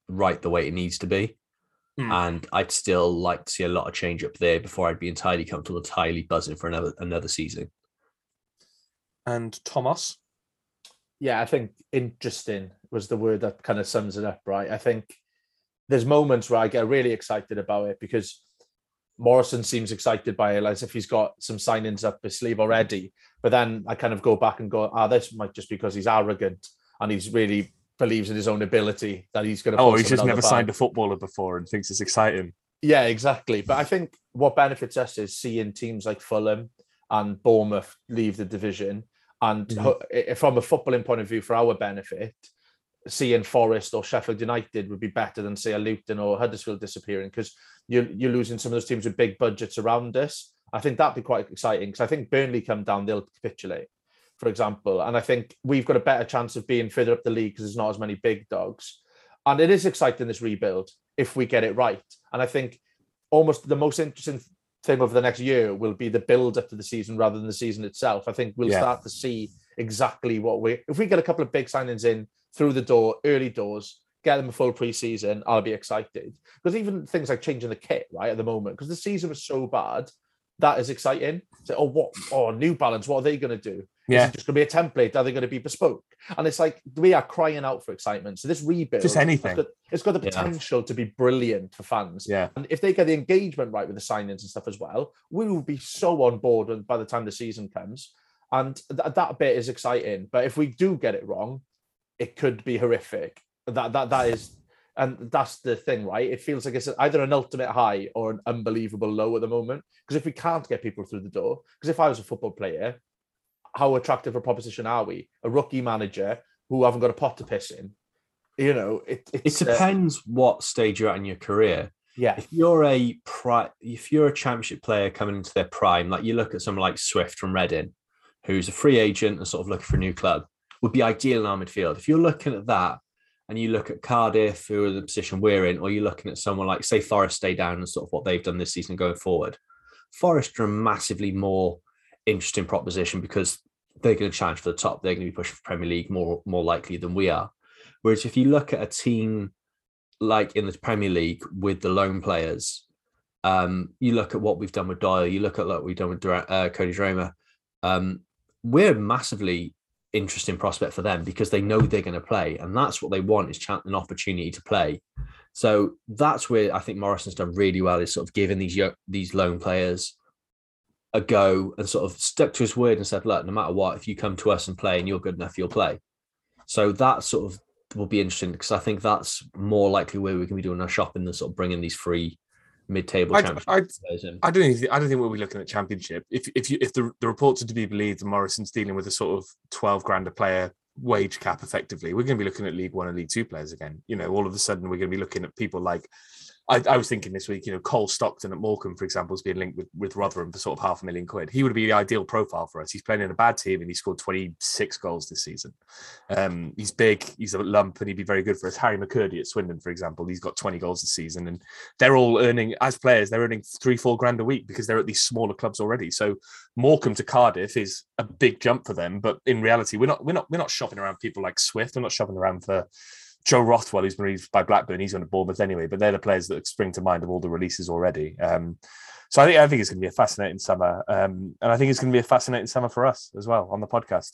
right the way it needs to be. Hmm. And I'd still like to see a lot of change up there before I'd be entirely comfortable, entirely buzzing for another another season. And Thomas. yeah, I think interesting was the word that kind of sums it up, right? I think there's moments where I get really excited about it because Morison seems excited by it, as if he's got some signings up his sleeve already. But then I kind of go back and go, ah, this might just because he's arrogant and he's really believes in his own ability that he's going to. Oh, he's just never signed a footballer before and thinks it's exciting. Yeah, exactly. But I think what benefits us is seeing teams like Fulham and Bournemouth leave the division. And Mhm. from a footballing point of view, for our benefit, seeing Forest or Sheffield United would be better than say a Luton or Huddersfield disappearing because you're you're losing some of those teams with big budgets around us. I think that'd be quite exciting because I think Burnley come down, they'll capitulate, for example. And I think we've got a better chance of being further up the league because there's not as many big dogs. And it is exciting this rebuild if we get it right. And I think almost the most interesting thing over the next year will be the build up to the season rather than the season itself. I think we'll Yeah. start to see exactly what we if we get a couple of big signings in through the door, early doors, get them a full preseason, I'll be excited. Because even things like changing the kit, right, at the moment, because the season was so bad, that is exciting. So, oh, what oh New Balance, what are they gonna do? Is it just gonna be a template? Are they gonna be bespoke? And it's like we are crying out for excitement. So this rebuild Just anything. got- it's got the Yeah. potential to be brilliant for fans. Yeah. And if they get the engagement right with the signings and stuff as well, we will be so on board and by the time the season comes. And th- that bit is exciting. But if we do get it wrong, it could be horrific. That that that is, and that's the thing, right? It feels like it's either an ultimate high or an unbelievable low at the moment. Because if we can't get people through the door, because if I was a football player, how attractive a proposition are we? A rookie manager who haven't got a pot to piss in. You know, it It uh, depends what stage you're at in your career. yeah, If you're a pri- if you're a championship player coming into their prime, like you look at someone like Swift from Reading, who's a free agent and sort of looking for a new club, would be ideal in our midfield. If you're looking at that and you look at Cardiff, who are the position we're in, or you're looking at someone like, say, Forest stay down and sort of what they've done this season going forward, Forest are a massively more interesting proposition because they're going to challenge for the top. They're going to be pushing for Premier League more more likely than we are. Whereas if you look at a team like in the Premier League with the loan players, um, you look at what we've done with Doyle, you look at what we've done with Dura- uh, Cody Drameh, um, we're massively interesting prospect for them because they know they're going to play, and that's what they want is an opportunity to play. So that's where I think Morison's done really well is sort of giving these these loan players a go and sort of stuck to his word and said, look, no matter what, if you come to us and play and you're good enough, you'll play. So that sort of will be interesting because I think that's more likely where we can be doing our shopping than sort of bringing these free mid-table I'd- championship in. I don't think I don't think we'll be looking at championship. If if you if the, the reports are to be believed, and Morison's dealing with a sort of twelve grand a player wage cap effectively, we're going to be looking at League One and League Two players again. You know, all of a sudden we're going to be looking at people like I, I, was thinking this week, you know, Cole Stockton at Morecambe, for example, is being linked with, with Rotherham for sort of half a million quid. He would be the ideal profile for us. He's playing in a bad team and he scored 26 goals this season. Um, he's big, he's a lump, and he'd be very good for us. Harry McKirdy at Swindon, for example, he's got 20 goals this season. And they're all earning, as players, they're earning three, four grand a week because they're at these smaller clubs already. So Morecambe to Cardiff is a big jump for them. But in reality, we're not, we're not, we're not shopping around people like Swift. We're not shopping around for Joe Rothwell, who's been released by Blackburn, he's on the Bournemouth anyway. But they're the players that spring to mind of all the releases already. Um, so I think I think it's going to be a fascinating summer, um, and I think it's going to be a fascinating summer for us as well on the podcast.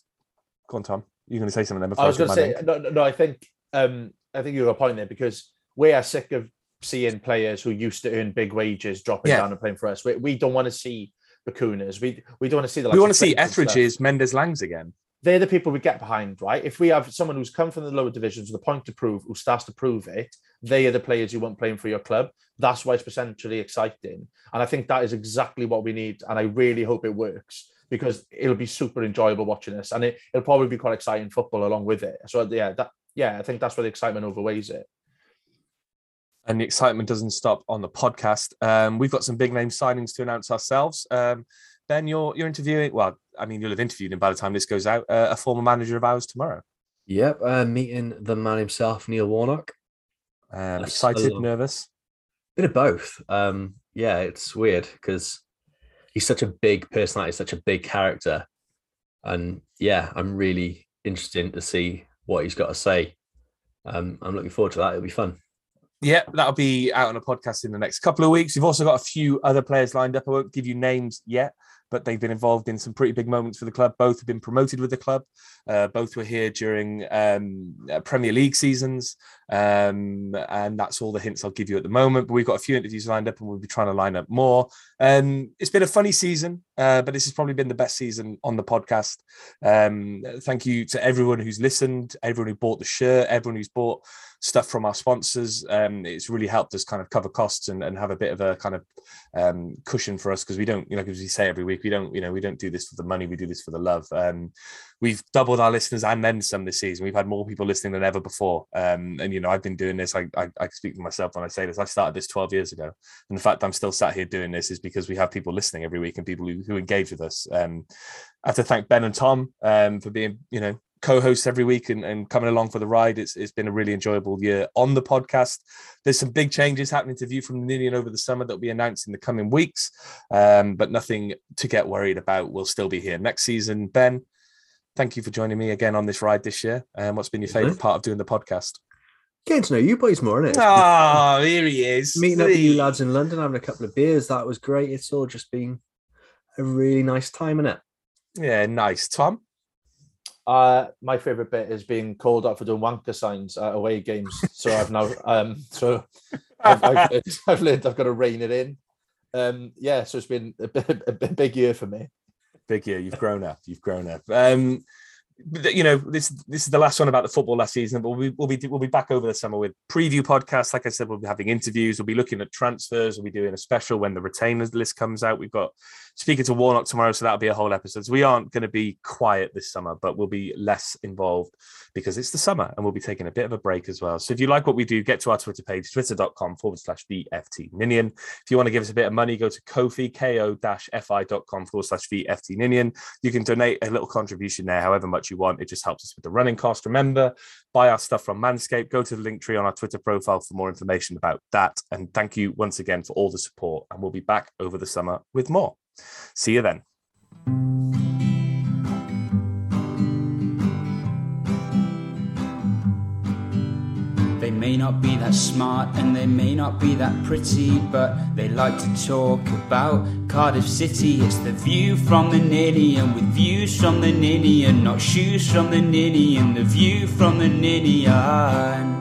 Go on, Tom. You're going to say something then? I was going to say no, no. I think um, I think you have a point there because we are sick of seeing players who used to earn big wages dropping yeah. down and playing for us. We, we don't want to see Bacunas. We we don't want to see the. we want to see Etheridge's, Mendez-Laings again they're the people we get behind, right? If we have someone who's come from the lower divisions with a point to prove, who starts to prove it, they are the players you want playing for your club. That's why it's potentially exciting. And I think that is exactly what we need. And I really hope it works because it'll be super enjoyable watching this. And it, will probably be quite exciting football along with it. So yeah, that yeah, I think that's where the excitement overweighs it. And the excitement doesn't stop on the podcast. Um, we've got some big name signings to announce ourselves. Um, Ben, you're you're interviewing. Well, I mean, you'll have interviewed him by the time this goes out. Uh, a former manager of ours tomorrow. Yep, uh, meeting the man himself, Neil Warnock. Um, excited, nervous. Bit of both. Um, yeah, it's weird because he's such a big personality, such a big character, and yeah, I'm really interested to see what he's got to say. Um, I'm looking forward to that. It'll be fun. Yeah, that'll be out on a podcast in the next couple of weeks. We've also got a few other players lined up. I won't give you names yet, but they've been involved in some pretty big moments for the club. Both have been promoted with the club. Uh, both were here during um, uh, Premier League seasons. Um, and that's all the hints I'll give you at the moment. But we've got a few interviews lined up and we'll be trying to line up more. Um, it's been a funny season, uh, but this has probably been the best season on the podcast. Um, thank you to everyone who's listened, everyone who bought the shirt, everyone who's bought stuff from our sponsors. Um, it's really helped us kind of cover costs and, and have a bit of a kind of um, cushion for us because we don't, you know, as we say every week, we don't, you know, we don't do this for the money, we do this for the love. Um, we've doubled our listeners and then some this season. We've had more people listening than ever before. Um, and you know, I've been doing this. I, I, I speak for myself when I say this. I started this 12 years ago, and the fact I'm still sat here doing this is because we have people listening every week and people who, who engage with us. Um, I have to thank Ben and Tom um, for being, you know, co-hosts every week and, and coming along for the ride. It's, it's been a really enjoyable year on the podcast. There's some big changes happening to View from the Ninian over the summer that will be announced in the coming weeks, um, but nothing to get worried about. We'll still be here next season. Ben, thank you for joining me again on this ride this year. And um, what's been your favourite part of doing the podcast? Getting to know you boys more, isn't it? Oh, here he is. Meeting up with you lads in London, having a couple of beers. That was great. It's all just been a really nice time, isn't it? Yeah, nice. Tom? Uh, my favorite bit is being called up for doing wanker signs at away games. So I've now, um, so I've, I've, learned, I've learned I've got to rein it in. Um, yeah, so it's been a, a, a big year for me. Big year. You've grown up. You've grown up. Um, you know this this is the last one about the football last season but we'll be, we'll be we'll be back over the summer with preview podcasts like i said we'll be having interviews we'll be looking at transfers we'll be doing a special when the retainers list comes out we've got speaking to warnock tomorrow so that'll be a whole episode so we aren't going to be quiet this summer but we'll be less involved because it's the summer and we'll be taking a bit of a break as well so if you like what we do get to our twitter page twitter.com forward slash vft ninian if you want to give us a bit of money go to kofi ko-fi.com forward slash vft ninian you can donate a little contribution there however much you want. It just helps us with the running cost. Remember, buy our stuff from Manscaped. Go to the link tree on our Twitter profile for more information about that. And thank you once again for all the support. And we'll be back over the summer with more. See you then. They may not be that smart and they may not be that pretty, but they like to talk about Cardiff City. It's the view from the Ninian with views from the Ninian, not shoes from the Ninian, the view from the Ninian.